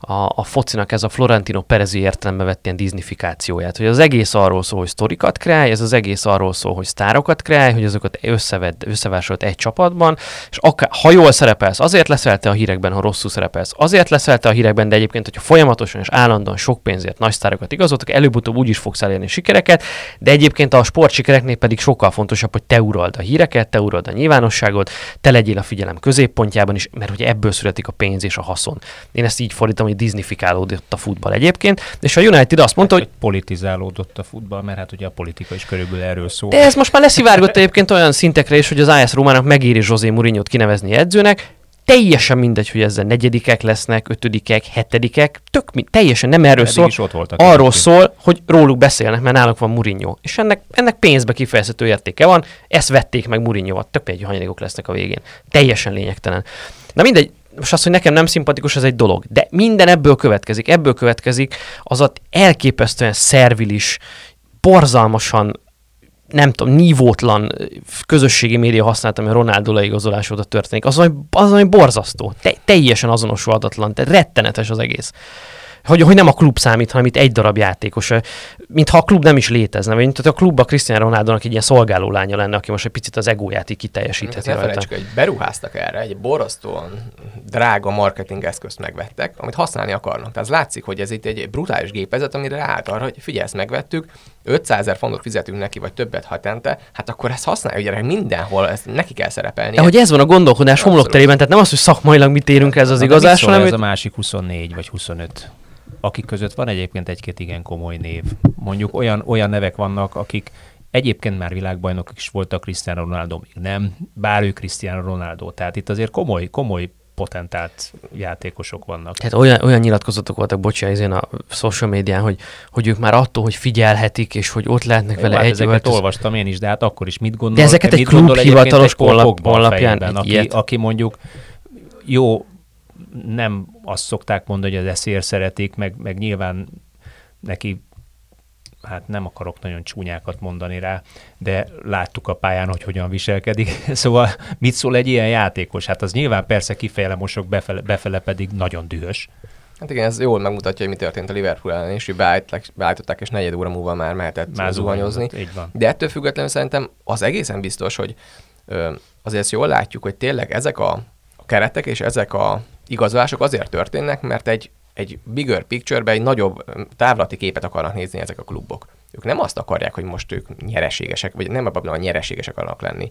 a, a focinak ez a Florentino Perezi értelembe vett ilyen disnifikációját, hogy az egész arról szól, hogy sztorikat kreálj, ez az egész arról szól, hogy sztárokat kreálj, hogy azokat összeved, összevásolt egy csapatban, és akár, ha jól szerepelsz, azért leszel te a hírekben, ha rosszul szerepelsz, azért leszel te a hírekben, de egyébként, hogyha folyamatosan és állandóan sok pénzért nagy sztárokat igazoltak, előbb-utóbb úgy is fogsz elérni sikereket, de egyébként a sportsikereknél pedig sokkal fontosabb, hogy te urald a híreket, te urald a nyilvánosságot, te legyél a figyelem középpontjában is, mert hogy ebből születik a pénz és a haszon. Én ezt így fordítom, hogy disnifikálódott a futball egyébként, és a United azt mondta, hogy hogy politizálódott a futball, mert hát ugye a politika is körülbelül erről szól. de ez most már leszivárgott egyébként olyan szintekre is, hogy az AS Rómának megéri José Mourinho-t kinevezni edzőnek, teljesen mindegy, hogy ezzel negyedikek lesznek, ötödikek, hetedikek, tök mi, teljesen nem erről Eddig szól. is ott voltak Arról egyébként. szól, hogy róluk beszélnek, mert náluk van Mourinho. És ennek, ennek pénzbe kifejezhető értéke van, ezt vették meg Mourinho-vat, tök egy hanyagok lesznek a végén. Teljesen lényegtelen. Na mindegy, most az, hogy nekem nem szimpatikus, ez egy dolog. De minden ebből következik. Ebből következik az a elképesztően szervilis, borzalmasan nem tudom, nívótlan közösségi média használat, ami a Ronaldo leigazolás óta történik, az, ami, az, ami borzasztó, te, teljesen azonosulhatatlan, tehát rettenetes az egész. Hogy, hogy nem a klub számít, hanem itt egy darab játékos. Mintha a klub nem is létezne, vagy mint a klubba Cristiano Ronaldo-nak egy ilyen szolgáló lánya lenne, aki most egy picit az egóját így Hát kiteljesítheti rajta. felejtsük, hogy beruháztak erre, egy borzasztóan drága marketing eszközt megvettek, amit használni akarnak. Tehát látszik, hogy ez itt egy brutális gépezet, amire ráállt arra, hogy figyelj, ezt megvettük, 500 ezer fontot fizetünk neki, vagy többet hetente, hát akkor ezt használjuk gyerek mindenhol, ezt neki kell szerepelni. De hogy ez van a gondolkodás homlokterében, tehát nem az, hogy szakmailag mit érünk ez az de igazás, hanem ez a másik 24 vagy 25, akik között van egyébként egy-két igen komoly név. Mondjuk olyan, olyan nevek vannak, akik egyébként már világbajnokok is voltak, Cristiano Ronaldo még nem, bár ő Cristiano Ronaldo. Tehát itt azért komoly, komoly potentált játékosok vannak. Tehát olyan, olyan nyilatkozatok voltak, bocsánat, én a social médián, hogy, hogy ők már attól, hogy figyelhetik, és hogy ott lehetnek Jó, vele hát egy ezeket öltöz... olvastam én is, de hát akkor is mit gondol? De ezeket egy klub hivatalos honlapján aki, aki mondjuk jó, nem azt szokták mondani, hogy az eszér szeretik, meg, meg nyilván neki hát nem akarok nagyon csúnyákat mondani rá, de láttuk a pályán, hogy hogyan viselkedik. (laughs) Szóval mit szól egy ilyen játékos? Hát az nyilván persze kifejele mosok, befele, befele pedig nagyon dühös. Hát igen, ez jól megmutatja, hogy mi történt a Liverpool ellen, és hogy beállították, és negyed óra múlva már mehetett Már zuhanyozni. így van. De ettől függetlenül szerintem az egészen biztos, hogy ö, azért jól látjuk, hogy tényleg ezek a, a keretek és ezek a igazolások azért történnek, mert egy, egy bigger picture egy nagyobb ö, távlati képet akarnak nézni ezek a klubok. Ők nem azt akarják, hogy most ők nyereségesek, vagy nem abban, hogy nyereségesek akarnak lenni.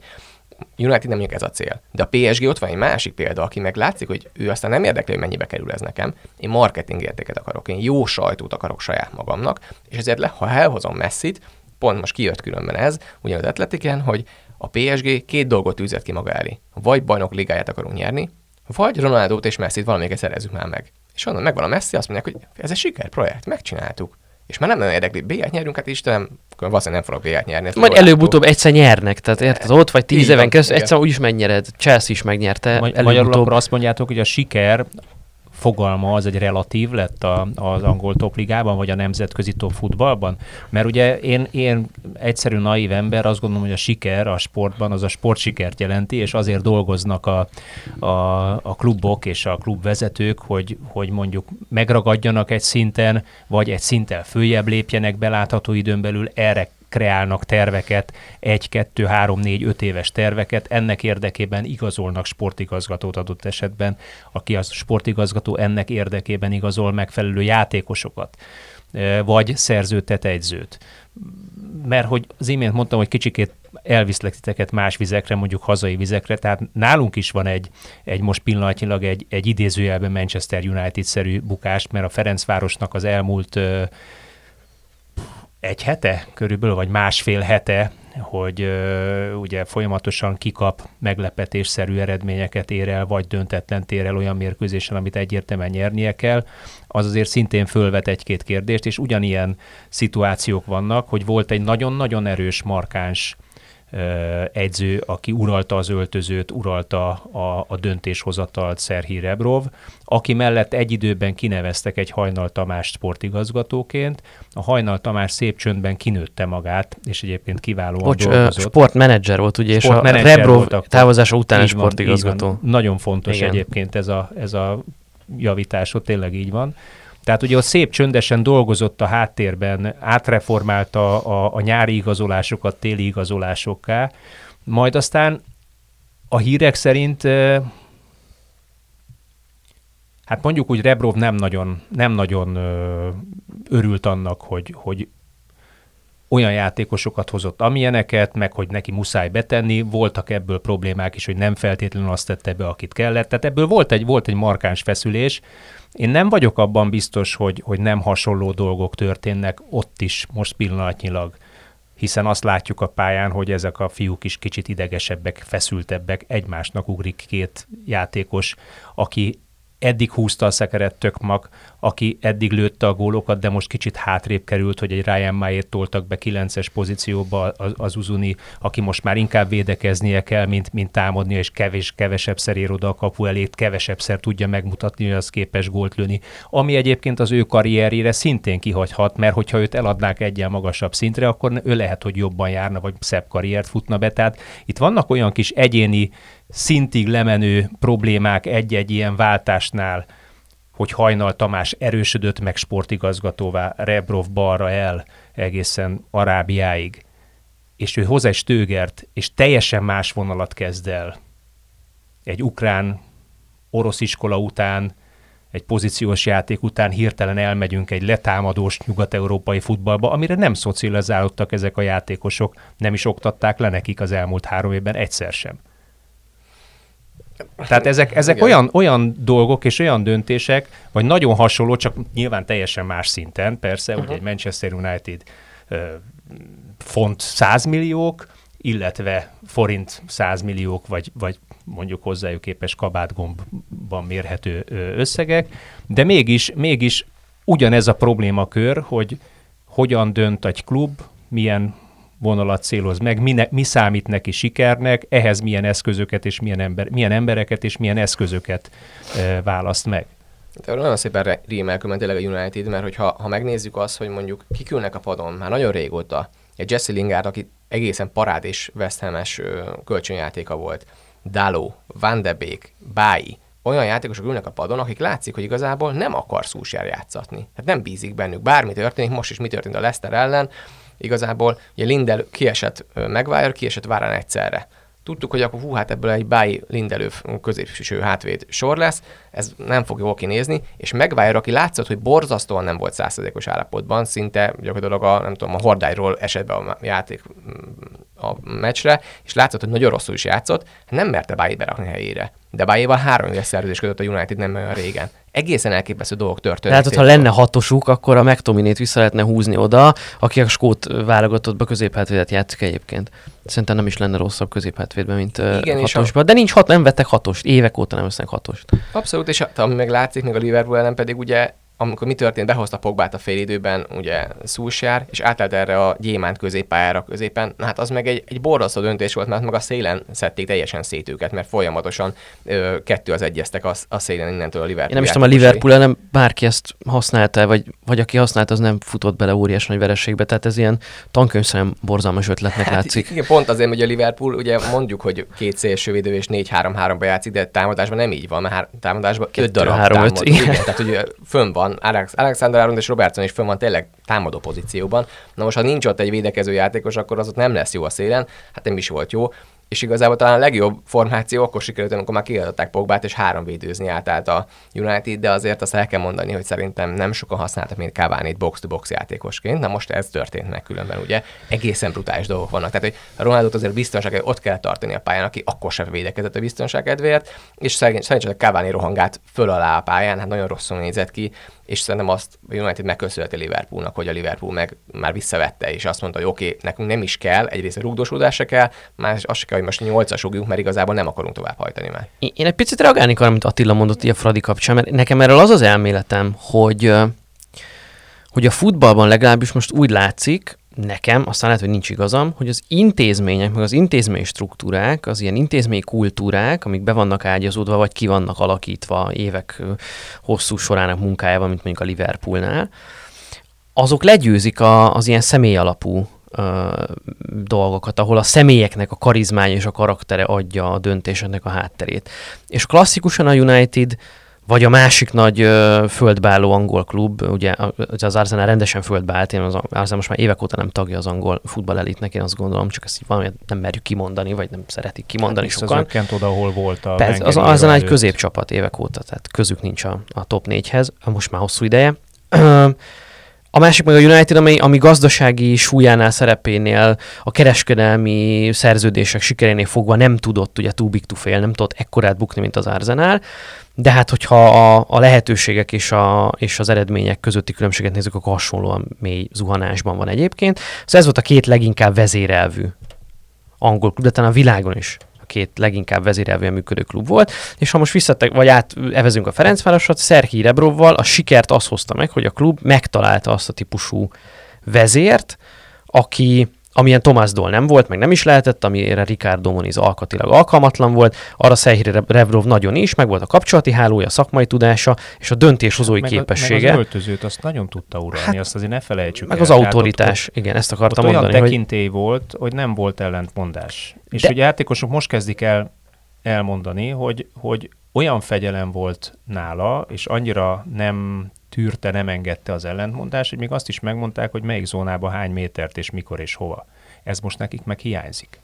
United nem ez a cél. De a PSG ott van egy másik példa, aki meg látszik, hogy ő aztán nem érdekli, hogy mennyibe kerül ez nekem. Én marketing értéket akarok, én jó sajtót akarok saját magamnak, és ezért le, ha elhozom messzit, pont most kijött különben ez, ugye az Atletiken, hogy a PSG két dolgot tűzött ki maga elé. Vagy bajnok ligáját akarunk nyerni, vagy Ronaldót és Messit valamelyiket szerezzük már meg. És onnan megvan a Messi, azt mondják, hogy ez egy sikerprojekt, megcsináltuk. És már nem nagyon érdekli, B-t nyerünk, hát Istenem, akkor valószínűleg nem fogok B-t nyerni. Majd előbb-utóbb egyszer nyernek, tehát érted, ott vagy tíz éven keresztül, egyszer úgyis megnyered. Chelsea is megnyerte, Magy- Magyarul akkor azt mondjátok, hogy a siker fogalma az egy relatív lett a, az angol topligában, vagy a nemzetközi top futballban? Mert ugye én, én egyszerű naív ember azt gondolom, hogy a siker a sportban az a sportsikert jelenti, és azért dolgoznak a, a, a klubok és a klubvezetők, hogy, hogy mondjuk megragadjanak egy szinten, vagy egy szinten följebb lépjenek belátható időn belül, erre kreálnak terveket, egy, kettő, három, négy, öt éves terveket, ennek érdekében igazolnak sportigazgatót adott esetben, aki az sportigazgató ennek érdekében igazol megfelelő játékosokat, vagy szerzőtet, egyzőt. Mert hogy az imént mondtam, hogy kicsikét elviszlek titeket más vizekre, mondjuk hazai vizekre, tehát nálunk is van egy, egy most pillanatnyilag egy, egy idézőjelben Manchester United-szerű bukást, mert a Ferencvárosnak az elmúlt egy hete körülbelül, vagy másfél hete, hogy ö, ugye folyamatosan kikap meglepetésszerű eredményeket ér el, vagy döntetlen tér el olyan mérkőzésen, amit egyértelműen nyernie kell, az azért szintén fölvet egy-két kérdést, és ugyanilyen szituációk vannak, hogy volt egy nagyon-nagyon erős, markáns egyző, aki uralta az öltözőt, uralta a, a döntéshozatalt Szerhi Rebrov, aki mellett egy időben kineveztek egy Hajnal Tamás sportigazgatóként. A Hajnal Tamás szép csöndben kinőtte magát, és egyébként kiválóan Bocs, dolgozott. sportmenedzser volt, ugye, és a Rebrov távozása után sportigazgató. Nagyon fontos Igen. egyébként ez a, ez a javítás, ott tényleg így van. Tehát ugye ott szép csöndesen dolgozott a háttérben, átreformálta a, a nyári igazolásokat téli igazolásokká, majd aztán a hírek szerint hát mondjuk úgy Rebrov nem nagyon, nem nagyon örült annak, hogy, hogy olyan játékosokat hozott, amilyeneket, meg hogy neki muszáj betenni, voltak ebből problémák is, hogy nem feltétlenül azt tette be, akit kellett. Tehát ebből volt egy, volt egy markáns feszülés, én nem vagyok abban biztos, hogy, hogy nem hasonló dolgok történnek ott is most pillanatnyilag, hiszen azt látjuk a pályán, hogy ezek a fiúk is kicsit idegesebbek, feszültebbek, egymásnak ugrik két játékos, aki eddig húzta a szekeret Tökmak, aki eddig lőtte a gólokat, de most kicsit hátrébb került, hogy egy Ryan Mayer toltak be 9-es pozícióba az, az Uzuni, aki most már inkább védekeznie kell, mint, mint támadni, és kevés, kevesebbszer ér oda a kapu elét, kevesebbszer tudja megmutatni, hogy az képes gólt lőni. Ami egyébként az ő karrierjére szintén kihagyhat, mert hogyha őt eladnák egyen magasabb szintre, akkor ő lehet, hogy jobban járna, vagy szebb karriert futna be. Tehát itt vannak olyan kis egyéni szintig lemenő problémák egy-egy ilyen váltásnál, hogy Hajnal Tamás erősödött meg sportigazgatóvá, Rebrov balra el egészen Arábiáig, és ő hoz egy Stögert, és teljesen más vonalat kezd el. Egy ukrán orosz iskola után, egy pozíciós játék után hirtelen elmegyünk egy letámadós nyugat-európai futballba, amire nem szocializálódtak ezek a játékosok, nem is oktatták le nekik az elmúlt három évben egyszer sem. Tehát ezek, ezek olyan, olyan dolgok és olyan döntések, vagy nagyon hasonló, csak nyilván teljesen más szinten, persze, uh-huh. ugye egy Manchester United uh, font 100 milliók, illetve forint 100 milliók, vagy, vagy mondjuk hozzájuk képes kabátgombban mérhető összegek, de mégis, mégis ugyanez a problémakör, hogy hogyan dönt egy klub, milyen vonalat céloz meg, mi, ne, mi számít neki sikernek, ehhez milyen eszközöket és milyen, ember, milyen embereket és milyen eszközöket e, választ meg. De nagyon szépen rímel tényleg a United, mert hogyha ha megnézzük azt, hogy mondjuk kikülnek a padon már nagyon régóta, egy Jesse Lingard, aki egészen parád és West Ham-es kölcsönjátéka volt, Daló, Van de Beek, Bái, olyan játékosok ülnek a padon, akik látszik, hogy igazából nem akar szúsjár játszatni. Hát nem bízik bennük. Bármi történik, most is mi történt a Leicester ellen, igazából ugye Lindel kiesett Maguire, kiesett Várán egyszerre. Tudtuk, hogy akkor hú, hát ebből egy Báj Lindelő középső hátvéd sor lesz, ez nem fog jól kinézni, és Maguire, aki látszott, hogy borzasztóan nem volt százszerzékos állapotban, szinte gyakorlatilag a, nem tudom, a hordályról esett be a játék a meccsre, és látszott, hogy nagyon rosszul is játszott, nem merte Bájt berakni helyére. De Bájéval három éves szerződés kötött a United nem olyan régen. Egészen elképesztő dolgok történnek. Tehát, ha lenne hatosuk, akkor a McTominét vissza lehetne húzni oda, aki a skót válogatottba középhátvédet játszik egyébként. Szerintem nem is lenne rosszabb középhátvédben, mint Igen, hatosban. A... De nincs hat, nem vettek hatost. Évek óta nem vesznek hatost. Abszolút, és ami meg látszik, még a Liverpool ellen pedig ugye amikor mi történt, behozta Pogbát a félidőben, ugye Szúsjár, és átállt erre a gyémánt középpályára középen, na hát az meg egy, egy borzasztó döntés volt, mert meg a szélen szedték teljesen szét őket, mert folyamatosan ö, kettő az egyeztek a, a szélen innentől a Liverpool. Én nem is tudom, a Liverpool nem bárki ezt használta, vagy, vagy aki használta, az nem futott bele óriás nagy vereségbe, tehát ez ilyen tankönyvszerűen borzalmas ötletnek hát, látszik. Igen, pont azért, hogy a Liverpool, ugye mondjuk, hogy két szélsővédő és 4-3-3-ba játszik, de támadásban nem így van, mert támadásban öt darab 3 támad. Igen. igen. tehát ugye fönn van, Alex, Alexander Arnold és Robertson is fönn van tényleg támadó pozícióban. Na most, ha nincs ott egy védekező játékos, akkor az ott nem lesz jó a szélen, hát nem is volt jó és igazából talán a legjobb formáció akkor sikerült, amikor már kiadották Pogbát, és három védőzni átállt a United, de azért azt el kell mondani, hogy szerintem nem sokan használtak, mint Cavani box-to-box játékosként. Na most ez történt meg különben, ugye egészen brutális dolgok vannak. Tehát, hogy a Ronaldo azért biztonság ott kell tartani a pályán, aki akkor sem védekezett a biztonság kedvéért, és szerencsére Cavani rohangát föl alá a pályán, hát nagyon rosszul nézett ki, és szerintem azt a United megköszönheti Liverpoolnak, hogy a Liverpool meg már visszavette, és azt mondta, hogy oké, okay, nekünk nem is kell, egyrészt a rugdosódás se kell, más azt se kell, hogy most nyolcas rúgjunk, mert igazából nem akarunk tovább hajtani már. Én egy picit reagálni arra, amit Attila mondott a Fradi kapcsán, mert nekem erről az az elméletem, hogy hogy a futballban legalábbis most úgy látszik, nekem, aztán lehet, hogy nincs igazam, hogy az intézmények, meg az intézmény struktúrák, az ilyen intézmény kultúrák, amik be vannak ágyazódva, vagy ki vannak alakítva évek hosszú sorának munkájában, mint mondjuk a Liverpoolnál, azok legyőzik a, az ilyen személy alapú ö, dolgokat, ahol a személyeknek a karizmája és a karaktere adja a döntéseknek a hátterét. És klasszikusan a United vagy a másik nagy ö, földbeálló angol klub, ugye az Arsenal rendesen földbeállt, én az Arsenal most már évek óta nem tagja az angol futballelitnek, én azt gondolom, csak ezt valamit nem merjük kimondani, vagy nem szeretik kimondani hát sokan. Az oda, ahol volt a Persze, az Arsenal egy középcsapat évek óta, tehát közük nincs a, a top négyhez, most már hosszú ideje. A másik meg a United, ami, ami gazdasági súlyánál, szerepénél, a kereskedelmi szerződések sikerénél fogva nem tudott ugye too big to fail, nem tudott ekkorát bukni, mint az Arsenal. De hát, hogyha a, a lehetőségek és, a, és az eredmények közötti különbséget nézzük, akkor hasonlóan mély zuhanásban van egyébként. Szóval ez volt a két leginkább vezérelvű angol klub, de talán a világon is két leginkább vezérelvűen működő klub volt, és ha most visszatek, vagy átevezünk a Ferencvárosot, Szerhi Rebrovval a sikert az hozta meg, hogy a klub megtalálta azt a típusú vezért, aki amilyen Tomás Dol nem volt, meg nem is lehetett, amire Ricardo Moniz alkatilag alkalmatlan volt, arra Szehri Rebrov nagyon is, meg volt a kapcsolati hálója, a szakmai tudása és a döntéshozói meg képessége. meg az öltözőt azt nagyon tudta uralni, hát, azt azért ne felejtsük Meg el. az autoritás, ott, igen, ezt akartam ott mondani. olyan tekintély hogy... volt, hogy nem volt ellentmondás. És De... ugye játékosok most kezdik el elmondani, hogy, hogy olyan fegyelem volt nála, és annyira nem tűrte, nem engedte az ellentmondást, hogy még azt is megmondták, hogy melyik zónába hány métert és mikor és hova. Ez most nekik meg hiányzik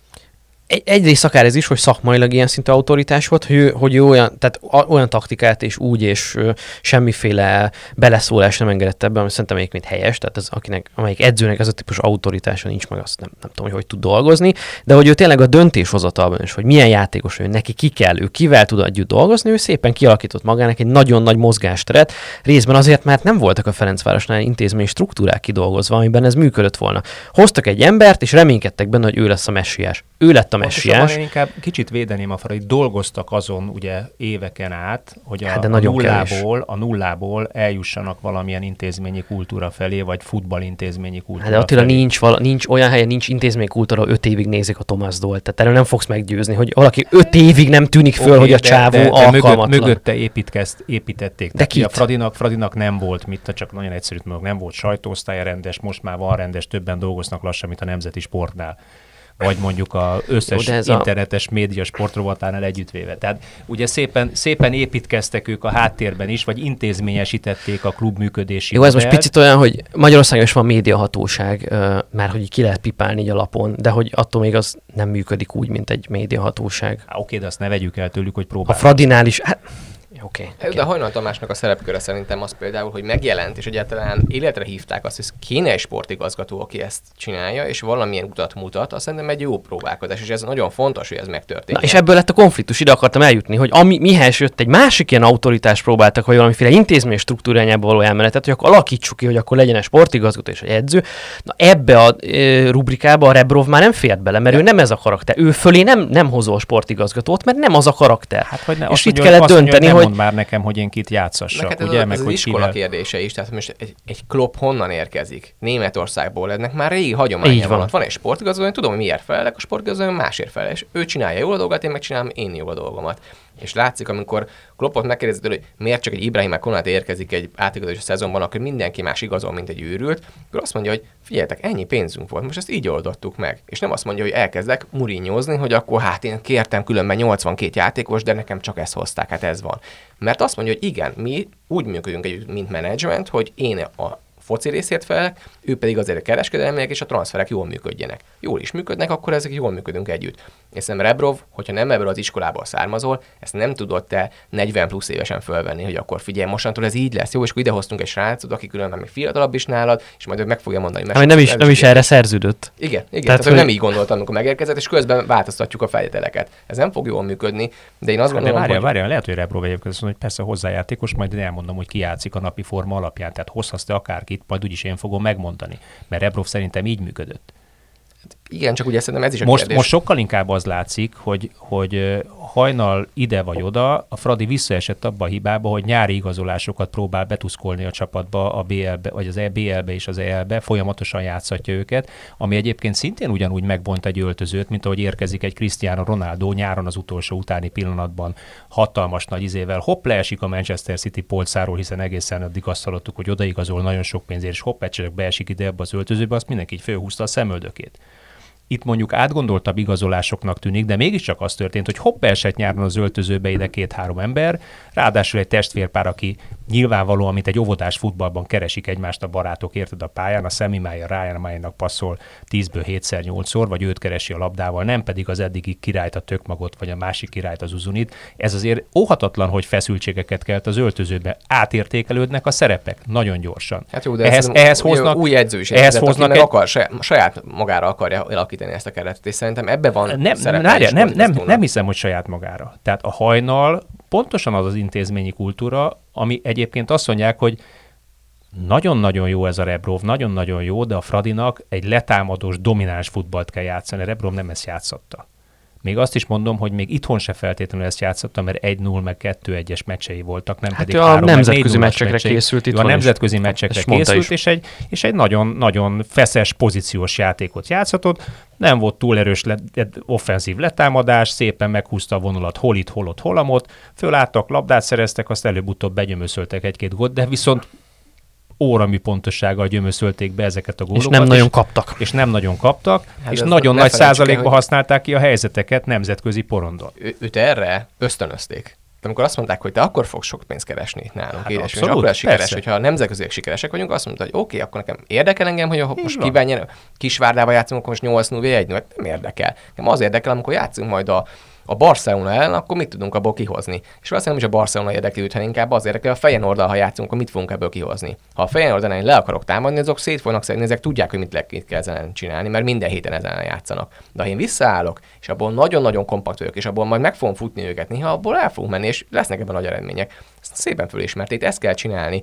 egy, egyrészt akár ez is, hogy szakmailag ilyen szintű autoritás volt, hogy hogy olyan, tehát olyan taktikát és úgy, és semmiféle beleszólás nem engedett ebben, ami szerintem egyébként helyes, tehát az, akinek, amelyik edzőnek ez a típus autoritása nincs meg, azt nem, nem tudom, hogy hogy tud dolgozni, de hogy ő tényleg a döntéshozatalban is, hogy milyen játékos ő, neki ki kell, ő kivel tud együtt dolgozni, ő szépen kialakított magának egy nagyon nagy mozgásteret, részben azért, mert nem voltak a Ferencvárosnál intézmény struktúrák kidolgozva, amiben ez működött volna. Hoztak egy embert, és reménykedtek benne, hogy ő lesz a messiás. Ő lett a messiás. Én inkább kicsit védeném a farai, dolgoztak azon ugye éveken át, hogy a, hát de a, nullából, a nullából eljussanak valamilyen intézményi kultúra felé, vagy futballintézményi kultúra hát de Attila felé. nincs, vala, nincs olyan helyen, nincs intézményi kultúra, öt évig nézik a Tomás Dolt. Tehát erről nem fogsz meggyőzni, hogy valaki öt évig nem tűnik föl, okay, hogy a de, csávó de, de. Mögött, mögötte építkezt, építették. De ki A Fradinak, Fradinak nem volt, mit, csak nagyon egyszerű, nem volt sajtóosztálya rendes, most már van rendes, többen dolgoznak lassan, mint a Nemzeti Sportnál vagy mondjuk az összes Jó, internetes a... média sportrovatánál együttvéve. Tehát ugye szépen, szépen építkeztek ők a háttérben is, vagy intézményesítették a klub működési Jó, ez most picit olyan, hogy Magyarországon is van médiahatóság, már hogy ki lehet pipálni a lapon, de hogy attól még az nem működik úgy, mint egy médiahatóság. Há, oké, de azt ne vegyük el tőlük, hogy próbálják. A Fradinál is, hát Oké. Okay, okay. De Hajnal Tamásnak a szerepköre szerintem az például, hogy megjelent, és egyáltalán életre hívták azt, hogy kéne egy sportigazgató, aki ezt csinálja, és valamilyen utat mutat, azt szerintem egy jó próbálkozás, és ez nagyon fontos, hogy ez megtörténik. Na, és ebből lett a konfliktus, ide akartam eljutni, hogy ami, mihez jött egy másik ilyen autoritás próbáltak, vagy valamiféle intézmény struktúrájába való elmenetet, hogy akkor alakítsuk ki, hogy akkor legyen egy sportigazgató és egy edző. Na ebbe a e, rubrikába a Rebrov már nem fért bele, mert De. ő nem ez a karakter. Ő fölé nem, nem hozol sportigazgatót, mert nem az a karakter. Hát, vagy ne, és itt kellett dönteni, hogy már nekem, hogy én kit játszassak, hát ez, ugye? a, meg ez az hogy iskola kivel... kérdése is, tehát most egy, egy klub honnan érkezik? Németországból, ennek már régi hagyománya Így van. van. Van egy sportigazoló, én tudom, hogy miért felelek, a sportigazoló másért felel, és ő csinálja jól a dolgot, én megcsinálom én jól a dolgomat. És látszik, amikor Kloppot megkérdezed, tőle, hogy miért csak egy Ibrahim Konate érkezik egy átigazolási szezonban, akkor mindenki más igazol, mint egy őrült, akkor azt mondja, hogy figyeljetek, ennyi pénzünk volt, most ezt így oldottuk meg. És nem azt mondja, hogy elkezdek murinyozni, hogy akkor hát én kértem különben 82 játékos, de nekem csak ezt hozták, hát ez van. Mert azt mondja, hogy igen, mi úgy működünk együtt, mint menedzsment, hogy én a foci részért felelek, ő pedig azért a kereskedelmek és a transferek jól működjenek. Jól is működnek, akkor ezek jól működünk együtt. És szerintem Rebrov, hogyha nem ebből az iskolából származol, ezt nem tudod te 40 plusz évesen fölvenni, hogy akkor figyelj, mostantól ez így lesz. Jó, és akkor idehoztunk egy srácot, aki különben még fiatalabb is nálad, és majd ő meg fogja mondani. Ami nem is, nem is erre szerződött. Igen, igen. Tehát, Tehát, hogy nem így gondoltam, amikor megérkezett, és közben változtatjuk a feltételeket. Ez nem fog jól működni, de én azt De gondolom, várjál, hogy... várjál, lehet, hogy Rebrov egyébként azt mondja, hogy persze hozzájátékos, majd én elmondom, hogy ki játszik a napi forma alapján. Tehát hozhatsz te akárkit, majd úgyis én fogom megmondani. Mert Rebrov szerintem így működött. Igen, csak ugye szerintem ez is a Most, kérdés. most sokkal inkább az látszik, hogy, hogy hajnal ide vagy oda, a Fradi visszaesett abba a hibába, hogy nyári igazolásokat próbál betuszkolni a csapatba, a BL-be, vagy az EBL-be és az EL-be, folyamatosan játszatja őket, ami egyébként szintén ugyanúgy megbont egy öltözőt, mint ahogy érkezik egy Cristiano Ronaldo nyáron az utolsó utáni pillanatban. Hatalmas nagy izével, hopp leesik a Manchester City polcáról, hiszen egészen addig azt hallottuk, hogy odaigazol nagyon sok pénzért, és hopp, csak beesik ide ebbe az öltözőbe, azt mindenki így fölhúzta a szemöldökét itt mondjuk átgondoltabb igazolásoknak tűnik, de mégiscsak az történt, hogy hopp esett nyáron az öltözőbe ide két-három ember, ráadásul egy testvérpár, aki nyilvánvalóan, mint egy óvodás futballban keresik egymást a barátok, érted a pályán, a Semimája Ryan Májának passzol 10-ből 7-szer 8-szor, vagy őt keresi a labdával, nem pedig az eddigi királyt, a tökmagot, vagy a másik királyt, az uzunit. Ez azért óhatatlan, hogy feszültségeket kelt az öltözőbe. Átértékelődnek a szerepek nagyon gyorsan. Hát jó, de ehhez, ehhez hoznak, új edző is ehhez aki hoznak egy, akar, saját, saját magára akarja alakítani ezt a keretet, és szerintem ebbe van nem, várjál, is nem, nem, nem hiszem, hogy saját magára. Tehát a hajnal pontosan az az intézményi kultúra, ami egyébként azt mondják, hogy nagyon-nagyon jó ez a Rebrov, nagyon-nagyon jó, de a Fradinak egy letámadós, domináns futballt kell játszani. A Rebrov nem ezt játszotta. Még azt is mondom, hogy még itthon se feltétlenül ezt játszotta, mert 1-0 meg 2-1-es meccsei voltak, nem Hát pedig a 3 meg nemzetközi 4-0-as meccsekre meccsei. készült Ő a itthon is. nemzetközi meccsekre Ezt készült, is. és egy, és egy nagyon, nagyon feszes, pozíciós játékot játszhatott. Nem volt túl erős le, offenzív letámadás, szépen meghúzta a vonulat hol itt, hol ott, hol amott, fölálltak, labdát szereztek, azt előbb-utóbb begyömöszöltek egy-két gólt, de viszont óramű pontossággal gyömöszölték be ezeket a És gólokat. nem nagyon kaptak. és nem nagyon kaptak, Hát és nagyon nagy százalékban hogy- használták ki a helyzeteket nemzetközi porondon. ő, őt erre ösztönözték. De amikor azt mondták, hogy te akkor fogsz sok pénzt keresni itt nálunk, Hát és abszolút, akkor lesz sikeres, persze. hogyha a nemzetközileg sikeresek vagyunk, azt mondta, hogy oké, akkor nekem érdekel engem, hogy Így most nyer, Kisvárdába játszunk, akkor most 8 0 1 0 nem érdekel. Nekem az érdekel, amikor játszunk majd a, a Barcelona ellen, akkor mit tudunk abból kihozni. És valószínűleg nem is a Barcelona érdekli őt, hanem inkább az érdekel, a Feyenoorddal, ha játszunk, akkor mit fogunk ebből kihozni. Ha a Feyenoord ellen le akarok támadni, azok szét fognak szedni, ezek tudják, hogy mit, le, kell ezen csinálni, mert minden héten ezen játszanak. De ha én visszaállok, és abból nagyon-nagyon kompakt vagyok, és abból majd meg fogom futni őket, néha abból el fogunk menni, és lesznek ebben nagy eredmények. Ezt szépen fölismerték, ezt kell csinálni.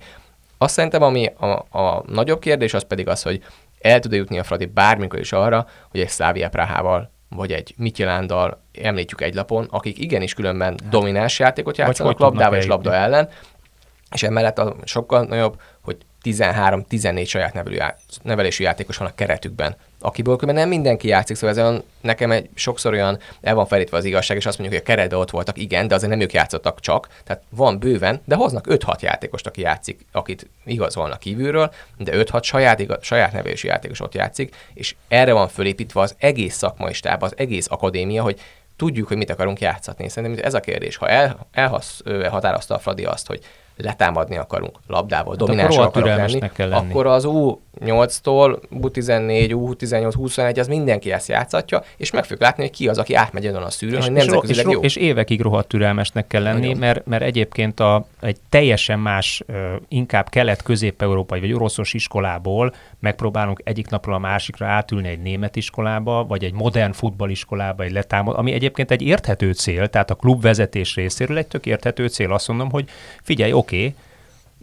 Azt szerintem, ami a, a nagyobb kérdés, az pedig az, hogy el tud jutni a Fradi bármikor is arra, hogy egy Szávia Prahával vagy egy Mityelándal említjük egy lapon, akik igenis különben domináns játékot játszanak labdával és labda ellen, és emellett a sokkal nagyobb, hogy 13-14 saját nevelésű játékos van a keretükben, akiből különben nem mindenki játszik, szóval ez olyan, nekem egy sokszor olyan el van felítve az igazság, és azt mondjuk, hogy a keretben ott voltak, igen, de azért nem ők játszottak csak, tehát van bőven, de hoznak 5-6 játékost, aki játszik, akit igazolnak kívülről, de 5-6 saját, saját nevelésű játékos ott játszik, és erre van fölépítve az egész szakmai stáb, az egész akadémia, hogy tudjuk, hogy mit akarunk játszatni. Szerintem ez a kérdés. Ha el, elhasz, ö, határozta a Fradi azt, hogy letámadni akarunk labdával, domináns akarok lenni, türelmesnek kell lenni. akkor az U8-tól U14, U18, U21, az mindenki ezt játszatja, és meg fogjuk látni, hogy ki az, aki átmegy ezen a szűrőn, És, hogy ro- és, nemzetközileg jó. és évekig rohadt türelmesnek kell lenni, Nagyon. mert, mert egyébként a, egy teljesen más, inkább kelet-közép-európai vagy oroszos iskolából megpróbálunk egyik napról a másikra átülni egy német iskolába, vagy egy modern futballiskolába, egy letámad, ami egyébként egy érthető cél, tehát a klubvezetés részéről egy tök érthető cél. Azt mondom, hogy figyelj, oké, okay,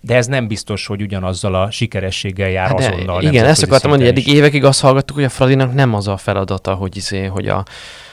de ez nem biztos, hogy ugyanazzal a sikerességgel jár Hát azonnal. igen, ezt akartam mondani, hogy eddig évekig azt hallgattuk, hogy a Fradinak nem az a feladata, hogy, izé, hogy a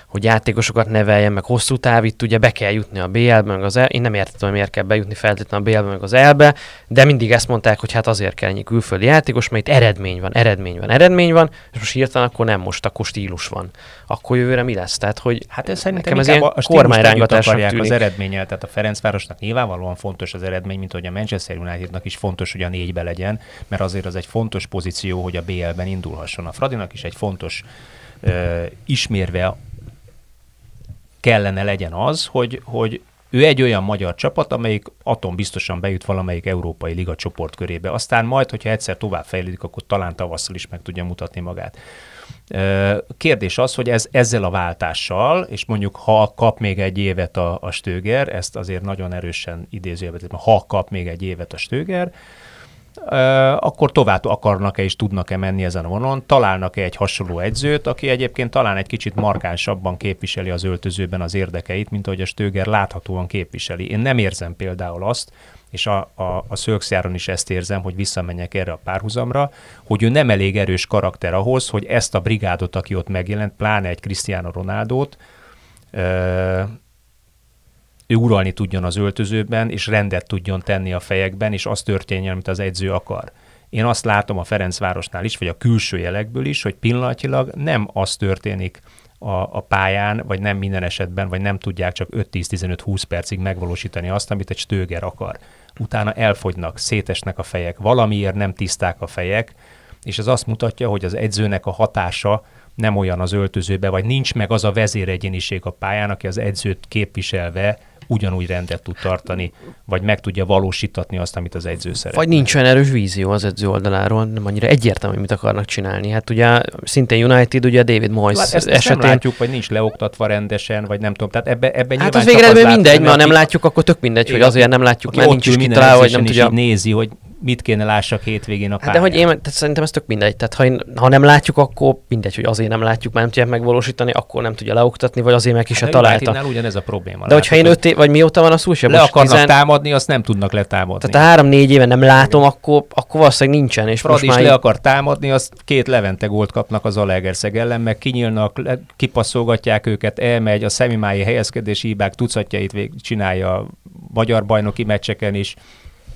hogy játékosokat neveljen, meg hosszú táv, itt ugye be kell jutni a BL-be, meg az El, én nem értettem, hogy miért kell bejutni feltétlenül a BL-be, meg az EL-be, de mindig ezt mondták, hogy hát azért kell ennyi külföldi játékos, mert itt eredmény van, eredmény van, eredmény van, és most hirtelen akkor nem most, akkor stílus van. Akkor jövőre mi lesz? Tehát, hogy Hát ez szerintem ez ilyen a kormányrángatásnak tűnik. az eredménnyel. Tehát a Ferencvárosnak nyilvánvalóan fontos az eredmény, mint hogy a Manchester Unitednak is fontos, hogy a négybe legyen, mert azért az egy fontos pozíció, hogy a BL-ben indulhasson. A Fradinak is egy fontos ö, ismérve kellene legyen az, hogy, hogy ő egy olyan magyar csapat, amelyik atom biztosan bejut valamelyik európai liga csoportkörébe. Aztán majd, hogyha egyszer tovább fejlődik, akkor talán tavasszal is meg tudja mutatni magát. Kérdés az, hogy ez, ezzel a váltással, és mondjuk ha kap még egy évet a, a Stöger, ezt azért nagyon erősen idézőjelben, ha kap még egy évet a Stöger, akkor tovább akarnak-e és tudnak-e menni ezen a vonalon, találnak-e egy hasonló edzőt, aki egyébként talán egy kicsit markánsabban képviseli az öltözőben az érdekeit, mint ahogy a Stöger láthatóan képviseli. Én nem érzem például azt, és a, a, a Szölkszjáron is ezt érzem, hogy visszamenjek erre a párhuzamra, hogy ő nem elég erős karakter ahhoz, hogy ezt a brigádot, aki ott megjelent, pláne egy Cristiano Ronaldót, ö, ő uralni tudjon az öltözőben, és rendet tudjon tenni a fejekben, és az történjen, amit az edző akar. Én azt látom a Ferencvárosnál is, vagy a külső jelekből is, hogy pillanatilag nem az történik a, a pályán, vagy nem minden esetben, vagy nem tudják csak 5-10-15-20 percig megvalósítani azt, amit egy stöger akar. Utána elfogynak, szétesnek a fejek, valamiért nem tiszták a fejek, és ez azt mutatja, hogy az edzőnek a hatása nem olyan az öltözőbe, vagy nincs meg az a vezéregyéniség a pályán, aki az edzőt képviselve ugyanúgy rendet tud tartani, vagy meg tudja valósítatni azt, amit az edző szeret. Vagy nincs olyan erős vízió az edző oldaláról, nem annyira egyértelmű, mit akarnak csinálni. Hát ugye szintén United, ugye David Moyes Hát ezt, ezt nem esetén... látjuk, vagy nincs leoktatva rendesen, vagy nem tudom. Tehát ebbe, ebbe Hát az végeredmény mindegy, mert mert nem látjuk, akkor tök mindegy, hogy azért nem látjuk, mert nincs is kitalálva, hogy nem tudja. nézi, hogy mit kéne lássak hétvégén a Hát pályán. de hogy én, tehát szerintem ez tök mindegy. Tehát ha, én, ha nem látjuk, akkor mindegy, hogy azért nem látjuk, mert nem tudják megvalósítani, akkor nem tudja leoktatni, vagy azért meg ki se Hát a találta. Ugyanez a probléma. De hogyha én öt év, vagy mióta van a Susha? le Most akarnak tizen- támadni, azt nem tudnak letámadni. Tehát három-négy éve nem látom, akkor, akkor valószínűleg nincsen. És Fradi most már le akar támadni, azt két Levente gólt kapnak az Alegerszeg ellen, meg kinyílnak, le- kipasszolgatják őket, elmegy, a szemimái helyezkedési hibák tucatjait vég, csinálja a magyar bajnoki meccseken is.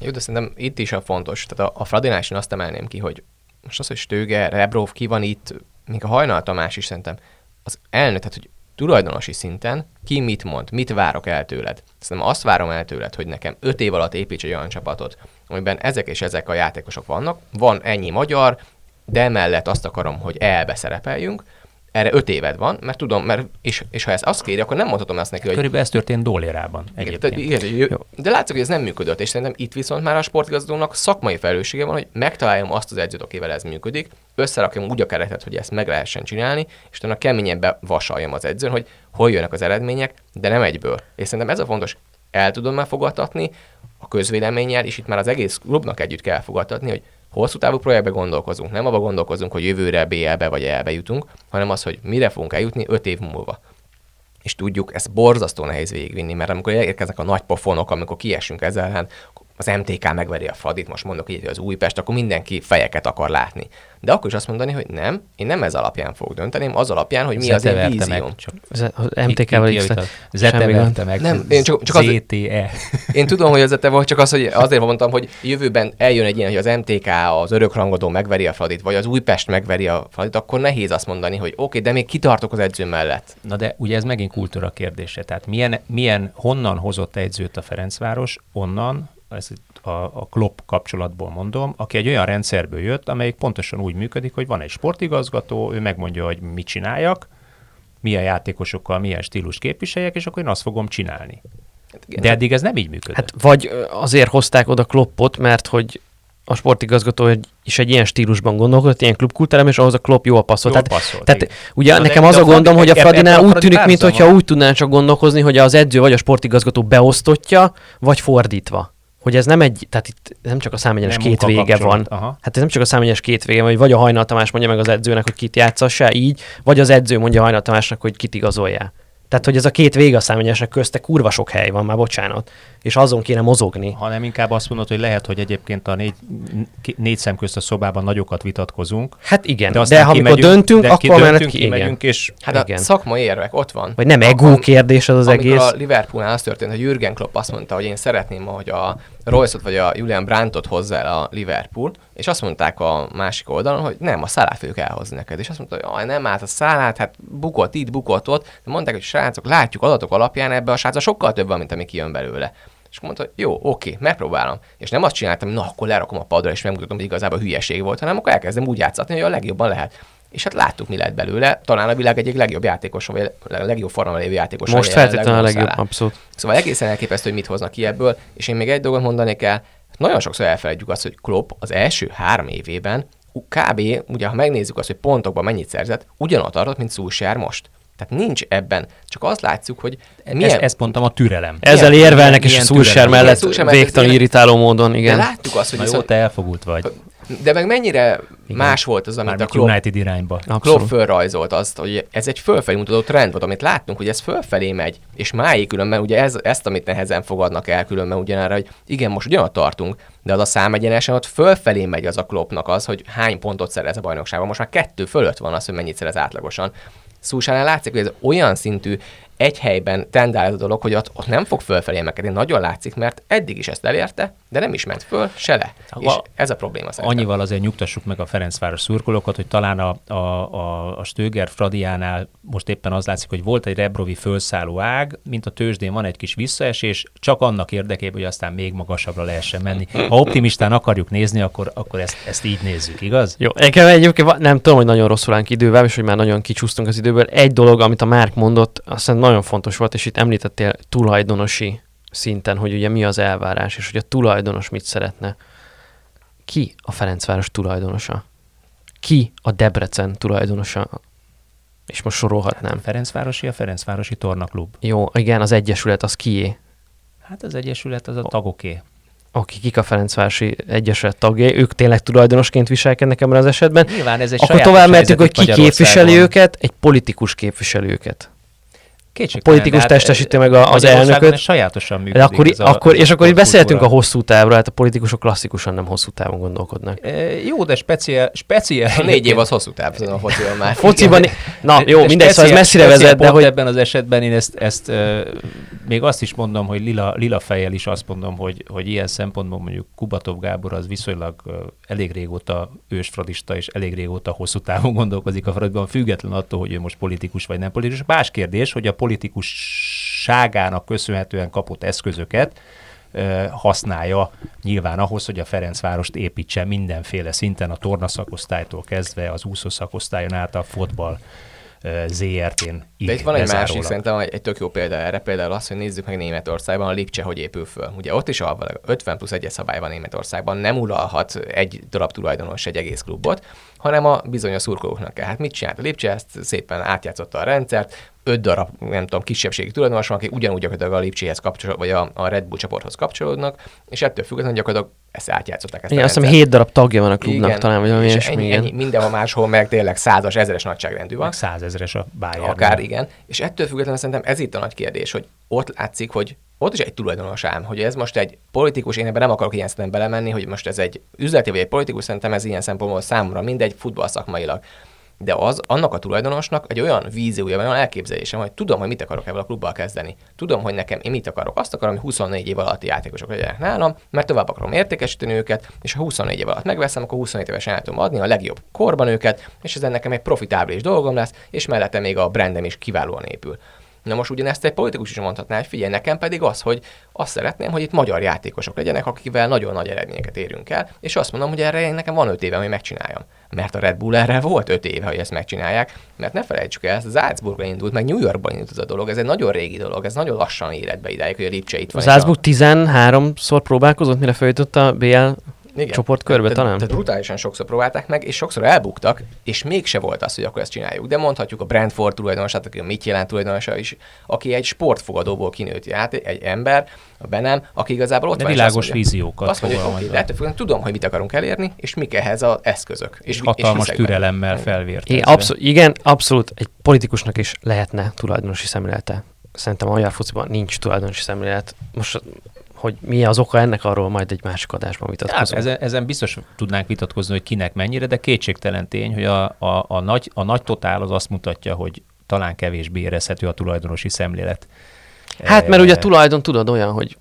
Jó, de szerintem itt is a fontos. Tehát a, a Fradinál is én azt emelném ki, hogy most az, hogy Stöge, Rebrov, ki van itt, még a Hajnal Tamás is szerintem, az elnök, tehát hogy tulajdonosi szinten ki mit mond, mit várok el tőled. Szerintem azt várom el tőled, hogy nekem öt év alatt építs egy olyan csapatot, amiben ezek és ezek a játékosok vannak, van ennyi magyar, de emellett azt akarom, hogy elbe szerepeljünk, erre öt éved van, mert tudom, mert, és, és ha ezt azt kéri, akkor nem mondhatom azt neki, hogy Körülbelül ez történt Dólérában igen, egyébként. igen, jó. De látszik, hogy ez nem működött, és szerintem itt viszont már a sportigazgatónak szakmai felelőssége van, hogy megtaláljam azt az edzőt, akivel ez működik, összerakjam úgy a keretet, hogy ezt meg lehessen csinálni, és utána keményen bevasaljam az edzőn, hogy hol jönnek az eredmények, de nem egyből. És szerintem ez a fontos, el tudom elfogadtatni a közvéleménnyel, és itt már az egész klubnak együtt kell fogadtatni, hogy hosszú távú projektbe gondolkozunk, nem abba gondolkozunk, hogy jövőre BL-be vagy EL-be jutunk, hanem az, hogy mire fogunk eljutni öt év múlva. És tudjuk, ezt borzasztó nehéz végigvinni, mert amikor érkeznek a nagy pofonok, amikor kiesünk ezzel ellen, az MTK megveri a Fradit, most mondok így, hogy az Újpest, akkor mindenki fejeket akar látni. De akkor is azt mondani, hogy nem, én nem ez alapján fogok dönteni, hanem az alapján, hogy mi az Zete én vízióm. meg, csak Az az MTK-val is. Zete verte meg. Nem, én csak- csak az- ZTE. Én tudom, hogy ez a te volt, csak az, hogy azért mondtam, hogy jövőben eljön egy ilyen, hogy az MTK, az örökrangodó megveri a Fradit, vagy az Újpest megveri a Fradit, akkor nehéz azt mondani, hogy oké, okay, de még kitartok az edző mellett. Na de ugye ez megint kultúra kérdése. Tehát milyen, milyen honnan hozott edzőt a Ferencváros? Onnan, ez itt a, a Klopp kapcsolatból mondom, aki egy olyan rendszerből jött, amelyik pontosan úgy működik, hogy van egy sportigazgató, ő megmondja, hogy mit csináljak, milyen játékosokkal, milyen stílus képviseljek, és akkor én azt fogom csinálni. Igen, De eddig ez nem így működött. Hát vagy azért hozták oda Kloppot, mert hogy a sportigazgató egy- is egy ilyen stílusban gondolkodott, ilyen klubkultúrában, és ahhoz a Klopp jól passzolt. Jól tehát, passzolt, tehát igen. ugye Na nekem az a a gondom, hogy a Fradinál a úgy tűnik, mintha úgy tudnánk csak gondolkozni, hogy az edző vagy a sportigazgató beosztotja, vagy fordítva. Hogy ez nem egy, tehát itt nem csak a számegyenes Nem két vége van. aha. Hát ez nem csak a számegyenes két vége van, hogy vagy a Hajnal Tamás mondja meg az edzőnek, hogy kit játszassá így, vagy az edző mondja a Hajnal Tamásnak, hogy kit igazolja. Tehát, hogy ez a két vége a számegyesnek közte kurva sok hely van, már bocsánat. És azon kéne mozogni. Hanem inkább azt mondod, hogy lehet, hogy egyébként a négy, négy szem közt a szobában nagyokat vitatkozunk. Hát igen, de, de ha amikor döntünk, de akkor mellett ki, igen. kimegyünk, és Hát Igen. a szakmai érvek ott van. Vagy nem ego kérdés az az amikor egész. a Liverpoolnál az történt, hogy Jürgen Klopp azt mondta, hogy én szeretném, hogy a Royce-ot vagy a Julian Brantot hozza el a Liverpool, és azt mondták a másik oldalon, hogy nem, a szálát fogjuk elhozni neked. És azt mondta, hogy "Jaj, nem állt a szálát, hát bukott itt, bukott ott. De mondták, hogy srácok, látjuk adatok alapján ebbe a srácra sokkal több van, mint ami kijön belőle. És akkor mondta, hogy jó, oké, megpróbálom. És nem azt csináltam, hogy na, akkor lerakom a padra, és megmutatom, hogy igazából hülyeség volt, hanem akkor elkezdem úgy játszatni, hogy a legjobban lehet. És hát láttuk, mi lett belőle. Talán a világ egyik legjobb játékos, vagy a legjobb formában lévő játékos. Most feltétlenül a legjobb, abszolút. Szóval egészen elképesztő, hogy mit hoznak ki ebből, és én még egy dolgot mondani kell, nagyon sokszor elfelejtjük azt, hogy Klopp az első három évében kb. ugye ha megnézzük azt, hogy pontokban mennyit szerzett, ugyanott tartott, mint Solskjaer most. Tehát nincs ebben. Csak azt látjuk, hogy milyen, ezt, ezt mondtam a türelem. Ezzel érvelnek, és a türelem. mellett végtelen irritáló módon, de igen. láttuk azt, hogy Na jó, viszont, te elfogult vagy. De meg mennyire más volt az, amit a Mármint Klopp, United irányba. Klopp Abszolút. fölrajzolt azt, hogy ez egy fölfelé mutató trend volt, amit láttunk, hogy ez fölfelé megy, és máig különben ugye ez, ezt, amit nehezen fogadnak el különben ugyanára, hogy igen, most ugyanott tartunk, de az a számegyenesen ott fölfelé megy az a Kloppnak az, hogy hány pontot szerez a bajnokságban. Most már kettő fölött van az, hogy mennyit szerez átlagosan. Szúsánál látszik, hogy ez olyan szintű egy helyben tendál ez a dolog, hogy ott, ott nem fog fölfelé emelkedni. Nagyon látszik, mert eddig is ezt elérte, de nem is ment föl, se le. Ha- És ez a probléma szerintem. Annyival azért nyugtassuk meg a Ferencváros szurkolókat, hogy talán a, a, a, a Stöger Fradiánál most éppen az látszik, hogy volt egy Rebrovi felszálló ág, mint a tőzsdén van egy kis visszaesés, csak annak érdekében, hogy aztán még magasabbra lehessen menni. Ha optimistán akarjuk nézni, akkor, akkor ezt, ezt így nézzük, igaz? Jó, nekem egyébként nem tudom, hogy nagyon rosszul állunk idővel, és hogy már nagyon kicsúsztunk az időből. Egy dolog, amit a Márk mondott, azt hiszem nagyon fontos volt, és itt említettél tulajdonosi szinten, hogy ugye mi az elvárás, és hogy a tulajdonos mit szeretne. Ki a Ferencváros tulajdonosa? Ki a Debrecen tulajdonosa? És most sorolhatnám. Ferencvárosi a Ferencvárosi Tornaklub. Jó, igen, az Egyesület az kié? Hát az Egyesület az a tagoké. Aki kik a Ferencvárosi Egyesület tagjai, ők tényleg tulajdonosként viselkednek ebben az esetben. Nyilván ez egy Akkor tovább mentünk, hogy ki képviseli őket, egy politikus képviseli őket. Kétségtelen, politikus de hát, testesíti meg a- az elnököt. ez sajátosan működik. De akkor, ez a- akkor, és akkor itt beszéltünk a hosszú távról, hát a politikusok klasszikusan nem hosszú távon gondolkodnak. E, Jó, de speciál, speciál A négy év az hosszú táv, tudom, a fociban már. Fociban, na jó, De mindegy, szóval ez messzire vezet, de hogy ebben az esetben én ezt, ezt uh, még azt is mondom, hogy lila, lila fejjel is azt mondom, hogy, hogy ilyen szempontból mondjuk Kubatov Gábor az viszonylag elég régóta ősfradista, és elég régóta hosszú távon gondolkozik a Fradiban, független attól, hogy ő most politikus vagy nem politikus. Más kérdés, hogy a politikusságának köszönhetően kapott eszközöket használja nyilván ahhoz, hogy a Ferencvárost építse mindenféle szinten, a torna szakosztálytól kezdve az úszó szakosztályon át a fotball ZRT-n De itt van egy másik, szerintem egy, egy tök jó példa erre, például az, hogy nézzük meg Németországban a Lipcse, hogy épül föl. Ugye ott is a 50 plusz egyes szabály van Németországban, nem uralhat egy darab tulajdonos egy egész klubot, hanem a bizonyos szurkolóknak kell. Hát mit csinált a Lipcse? Ezt szépen átjátszotta a rendszert, öt darab, nem tudom, kisebbségi tulajdonos van, akik ugyanúgy gyakorlatilag a Lipcséhez kapcsolódnak, vagy a, a Red Bull csoporthoz kapcsolódnak, és ettől függetlenül gyakorlatilag ezt átjátszották. Ezt igen, a azt hiszem rendszert. hét darab tagja van a klubnak talán, vagy valami és ilyesmi, ennyi, igen. ennyi, mindenhol máshol meg tényleg százas, ezeres nagyságrendű van. Meg százezres a Bayern. Akár igen. És ettől függetlenül szerintem ez itt a nagy kérdés, hogy ott látszik, hogy ott is egy tulajdonos ám, hogy ez most egy politikus, én ebben nem akarok ilyen szinten belemenni, hogy most ez egy üzleti vagy egy politikus, szerintem ez ilyen szempontból számomra mindegy, futball szakmailag. De az, annak a tulajdonosnak egy olyan víziója, olyan elképzelésem, hogy tudom, hogy mit akarok ebből a klubbal kezdeni. Tudom, hogy nekem én mit akarok. Azt akarom, hogy 24 év alatti játékosok legyenek nálam, mert tovább akarom értékesíteni őket, és ha 24 év alatt megveszem, akkor 27 évesen el tudom adni a legjobb korban őket, és ez nekem egy profitábilis dolgom lesz, és mellette még a brandem is kiválóan épül. Na most ugyanezt egy politikus is mondhatná, hogy figyelj, nekem pedig az, hogy azt szeretném, hogy itt magyar játékosok legyenek, akivel nagyon nagy eredményeket érünk el, és azt mondom, hogy erre nekem van öt éve, hogy megcsináljam. Mert a Red Bull erre volt öt éve, hogy ezt megcsinálják, mert ne felejtsük el, ez Salzburgban indult, meg New Yorkban indult ez a dolog, ez egy nagyon régi dolog, ez nagyon lassan élet be idáig, hogy a Lipcse itt van. És a- Salzburg 13-szor próbálkozott, mire feljutott a BL Igen. csoportkörbe tehát, talán? Tehát brutálisan sokszor próbálták meg, és sokszor elbuktak, és mégse volt az, hogy akkor ezt csináljuk. De mondhatjuk a Brentford tulajdonosát, aki a mit jelent tulajdonosa is, aki egy sportfogadóból kinőtt játék, egy ember, a Benem, aki igazából ott De van, és világos azt mondja, víziókat Azt mondja, hogy fogalmazva. de tudom, hogy mit akarunk elérni, és mik ehhez az eszközök. És, És hatalmas bele. türelemmel felvértezve. Igen, abszol- igen, abszolút egy politikusnak is lehetne tulajdonosi szemlélete. Szerintem a magyar fociban nincs tulajdonosi szemlélet. Most, hogy mi az oka ennek, arról majd egy másik adásban vitatkozunk. ezen, ezen biztos tudnánk vitatkozni, hogy kinek mennyire, de kétségtelen tény, hogy a, a, a, nagy, a nagy totál az azt mutatja, hogy talán kevésbé érezhető a tulajdonosi szemlélet. Hát mert ugye a tulajdon tudod olyan, hogy,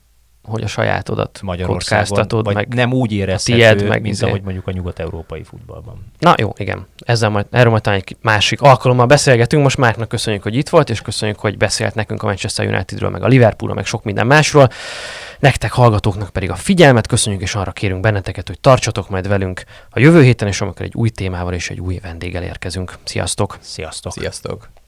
hogy a sajátodat kockáztatod, vagy meg nem úgy érezhető, tied, meg mint izé. ahogy mondjuk a nyugat-európai futballban. Na jó, igen. Ezzel majd, erről majd talán egy másik alkalommal beszélgetünk. Most Márknak köszönjük, hogy itt volt, és köszönjük, hogy beszélt nekünk a Manchester Unitedről, meg a Liverpoolról, meg sok minden másról. Nektek hallgatóknak pedig a figyelmet köszönjük, és arra kérünk benneteket, hogy tartsatok majd velünk a jövő héten, és amikor egy új témával és egy új vendéggel érkezünk. Sziasztok! Sziasztok! Sziasztok!